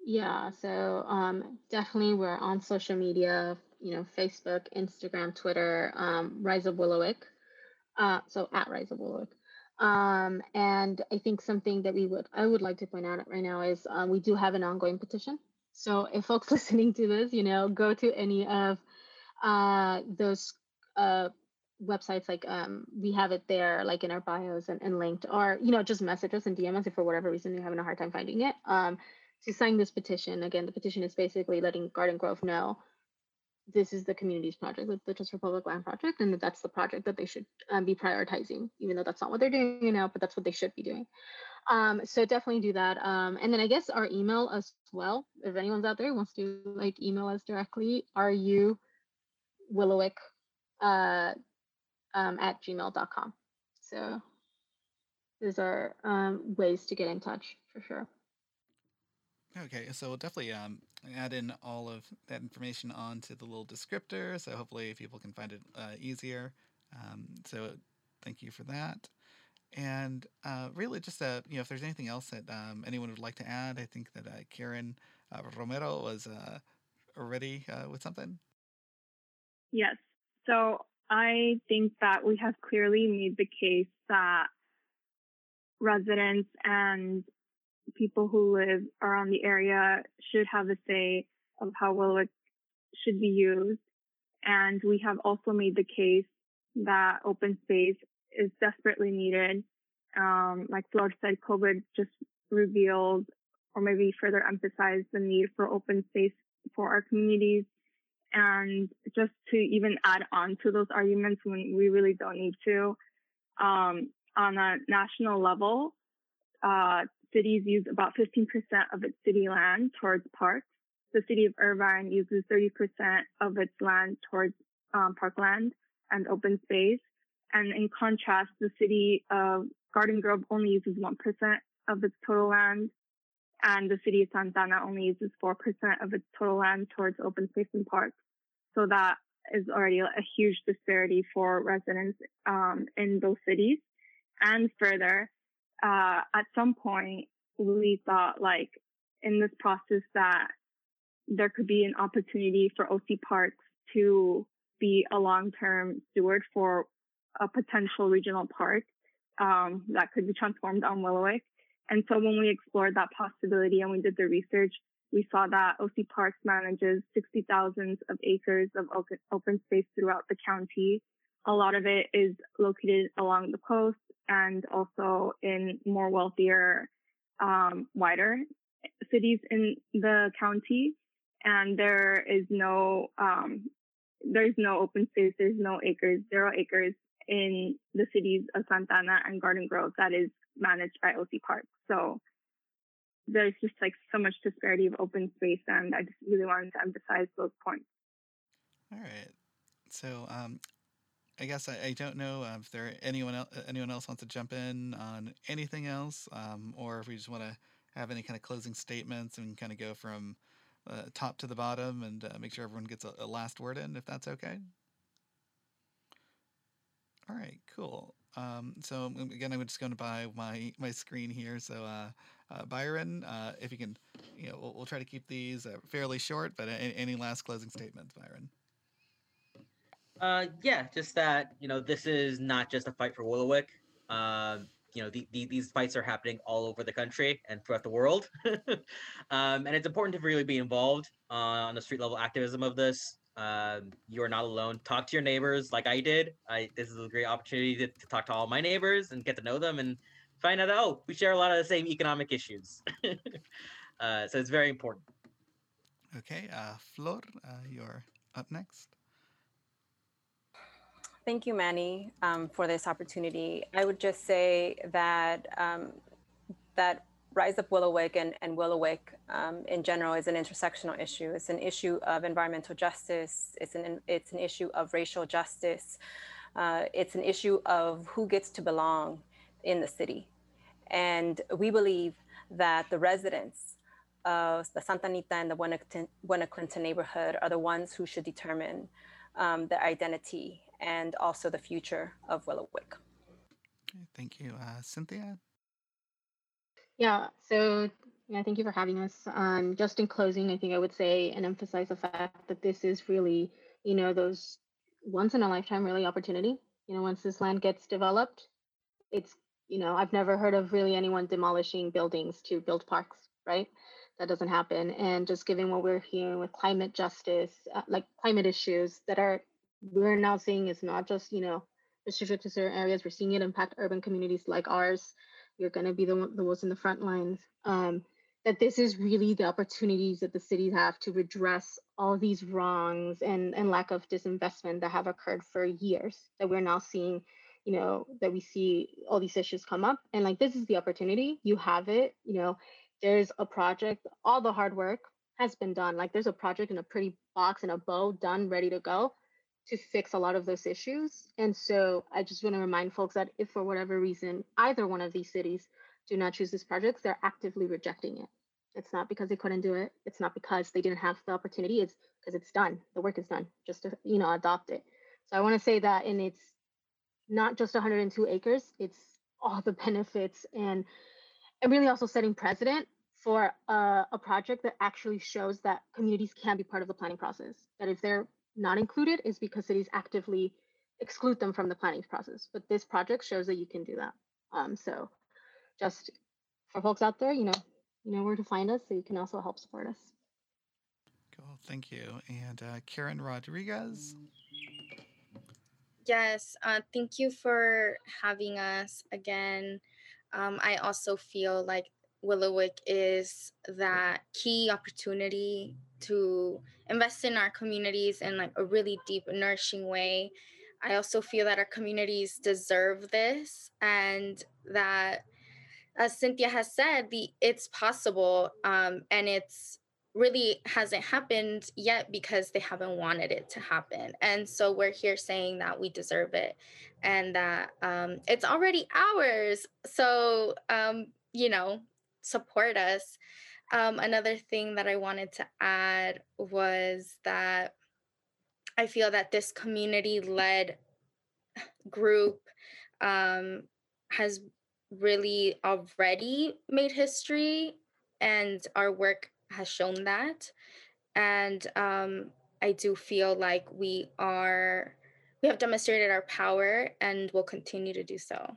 Yeah, so um, definitely we're on social media, you know, Facebook, Instagram, Twitter, um, Rise Up Willowick. Uh, so at Rise Up Willowick. Um, and I think something that we would I would like to point out right now is uh, we do have an ongoing petition. So if folks (laughs) listening to this, you know, go to any of uh, those uh, websites, like um, we have it there, like in our bios and, and linked, or you know, just message us and DM us if for whatever reason you're having a hard time finding it. Um, to sign this petition, again, the petition is basically letting Garden Grove know this is the community's project, the Trust for Public Land project, and that that's the project that they should um, be prioritizing, even though that's not what they're doing now, but that's what they should be doing. Um, so definitely do that. Um, and then I guess our email as well, if anyone's out there who wants to like email us directly, are you willowick uh, um, at gmail.com. So those are um, ways to get in touch for sure. Okay, so we'll definitely um, add in all of that information onto the little descriptor, so hopefully people can find it uh, easier. Um, so thank you for that. And uh, really, just uh, you know, if there's anything else that um, anyone would like to add, I think that uh, Karen uh, Romero was uh, ready uh, with something. Yes. So I think that we have clearly made the case that residents and people who live around the area should have a say of how Willowick should be used. And we have also made the case that open space is desperately needed. Um, like Flor said, COVID just revealed or maybe further emphasized the need for open space for our communities. And just to even add on to those arguments when we really don't need to, um, on a national level, uh, cities use about 15% of its city land towards parks. The city of Irvine uses 30% of its land towards um, parkland and open space. And in contrast, the city of Garden Grove only uses 1% of its total land. And the city of Santa Ana only uses 4% of its total land towards open space and parks. So that is already a huge disparity for residents um, in those cities. And further, uh, at some point, we thought like in this process that there could be an opportunity for OC Parks to be a long-term steward for a potential regional park um, that could be transformed on Willowick. And so when we explored that possibility and we did the research, we saw that OC Parks manages 60,000 of acres of open space throughout the county. A lot of it is located along the coast and also in more wealthier, um, wider cities in the county. And there is no, um, there's no open space. There's no acres, zero acres in the cities of Santa Ana and Garden Grove that is managed by OC Park. So there's just like so much disparity of open space, and I just really wanted to emphasize those points. All right. So um, I guess I, I don't know uh, if there anyone else, anyone else wants to jump in on anything else, um, or if we just want to have any kind of closing statements and kind of go from uh, top to the bottom and uh, make sure everyone gets a, a last word in, if that's okay. All right, cool. Um, so again, I'm just going to buy my my screen here. So uh, uh, Byron, uh, if you can, you know, we'll, we'll try to keep these uh, fairly short. But any, any, last closing statements, Byron? Uh, yeah, just that you know this is not just a fight for Willowick. Um, you know, the, the, these fights are happening all over the country and throughout the world, (laughs) um, and it's important to really be involved on the street level activism of this. Um, you are not alone. Talk to your neighbors, like I did. I this is a great opportunity to, to talk to all my neighbors and get to know them and find out that oh we share a lot of the same economic issues. (laughs) uh, so it's very important. Okay, uh, Flor, uh, you're up next. Thank you, Manny, um, for this opportunity. I would just say that um, that Rise Up Willowick and, and Willowick um, in general is an intersectional issue. It's an issue of environmental justice. It's an it's an issue of racial justice. Uh, it's an issue of who gets to belong in the city, and we believe that the residents of the Santa Anita and the Buena, Buena Clinton neighborhood are the ones who should determine um, the identity and also the future of Willowick. Okay, thank you. Uh, Cynthia? Yeah, so yeah, thank you for having us. Um, just in closing, I think I would say and emphasize the fact that this is really, you know, those once in a lifetime really opportunity. You know, once this land gets developed, it's, you know, I've never heard of really anyone demolishing buildings to build parks, right? That doesn't happen. And just given what we're hearing with climate justice, uh, like climate issues that are we're now seeing is not just you know restricted to certain areas. We're seeing it impact urban communities like ours. You're going to be the the ones in the front lines. Um, that this is really the opportunities that the cities have to redress all these wrongs and and lack of disinvestment that have occurred for years. That we're now seeing, you know, that we see all these issues come up, and like this is the opportunity. You have it. You know, there's a project. All the hard work has been done. Like there's a project in a pretty box and a bow done, ready to go to fix a lot of those issues. And so I just want to remind folks that if for whatever reason either one of these cities do not choose this project, they're actively rejecting it. It's not because they couldn't do it. It's not because they didn't have the opportunity. It's because it's done. The work is done. Just to you know adopt it. So I want to say that, and it's not just 102 acres. It's all the (laughs) benefits and and really also setting precedent for a, a project that actually shows that communities can be part of the planning process. That if they're not included is because cities actively exclude them from the planning process. But this project shows that you can do that. Um, so just for folks out there, you know, you know where to find us, so you can also help support us. Cool, thank you. And uh, Karen Rodriguez. Yes, uh, thank you for having us again. Um, I also feel like Willowick is that key opportunity to invest in our communities in like a really deep nourishing way. I also feel that our communities deserve this and that as cynthia has said the it's possible um, and it's really hasn't happened yet because they haven't wanted it to happen. And so we're here saying that we deserve it and that um, it's already ours. So um, you know support us um, another thing that I wanted to add was that I feel that this community led group um, has really already made history, and our work has shown that. And um, I do feel like we are, we have demonstrated our power and will continue to do so.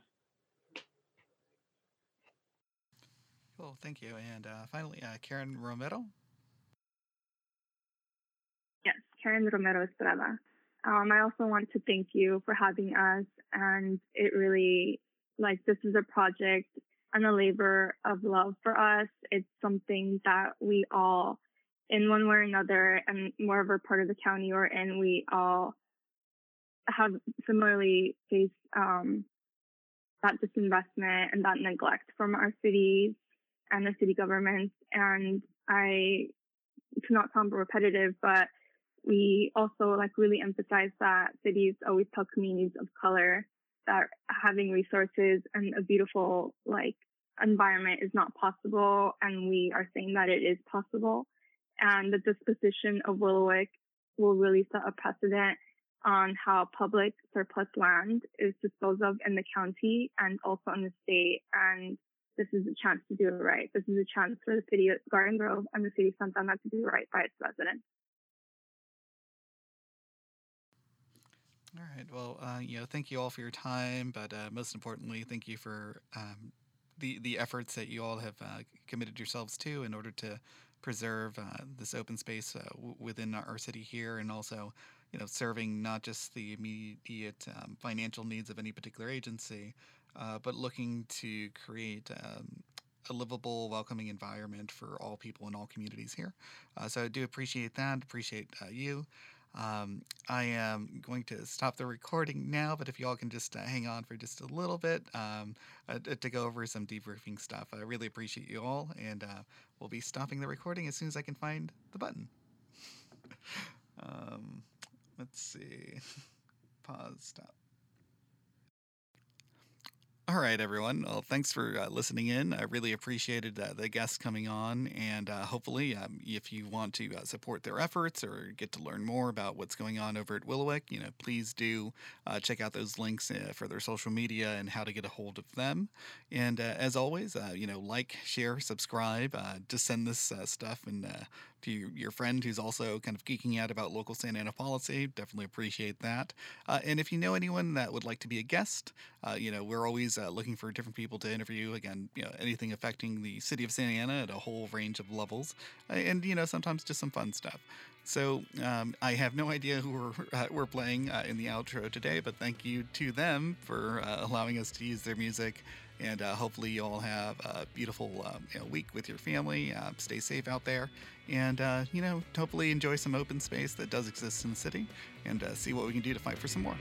Thank you. And uh, finally, uh, Karen Romero. Yes, Karen Romero Estrada. Um, I also want to thank you for having us. And it really, like, this is a project and a labor of love for us. It's something that we all, in one way or another, and wherever part of the county we're in, we all have similarly faced um, that disinvestment and that neglect from our cities and the city governments. And I, to not sound repetitive, but we also like really emphasize that cities always tell communities of color that having resources and a beautiful like environment is not possible. And we are saying that it is possible and the disposition of Willowick will really set a precedent on how public surplus land is disposed of in the county and also in the state. And this is a chance to do it right. This is a chance for the city of Garden Grove and the city of Santa Ana to do it right by its residents. All right. Well, uh, you know, thank you all for your time, but uh, most importantly, thank you for um, the the efforts that you all have uh, committed yourselves to in order to preserve uh, this open space uh, w- within our city here, and also, you know, serving not just the immediate um, financial needs of any particular agency, uh, but looking to create um, a livable, welcoming environment for all people in all communities here. Uh, so I do appreciate that. Appreciate uh, you. Um, I am going to stop the recording now, but if you all can just uh, hang on for just a little bit um, uh, to go over some debriefing stuff, I really appreciate you all, and uh, we'll be stopping the recording as soon as I can find the button. (laughs) um, let's see. (laughs) Pause, stop. All right, everyone. Well, thanks for uh, listening in. I really appreciated uh, the guests coming on, and uh, hopefully, um, if you want to uh, support their efforts or get to learn more about what's going on over at Willowick, you know, please do uh, check out those links uh, for their social media and how to get a hold of them. And as always, you know, like, share, subscribe. just send this stuff and to your friend who's also kind of geeking out about local Santa Ana policy. Definitely appreciate that. Uh, and if you know anyone that would like to be a guest, uh, you know, we're always uh, looking for different people to interview. Again, you know, anything affecting the city of Santa Ana at a whole range of levels, uh, and you know, sometimes just some fun stuff. So um, I have no idea who we're, (laughs) uh, we're playing uh, in the outro today, but thank you to them for allowing us to use their music and uh, hopefully, you all have a beautiful um, you know, week with your family. Uh, stay safe out there. And, uh, you know, hopefully enjoy some open space that does exist in the city and uh, see what we can do to fight for some more.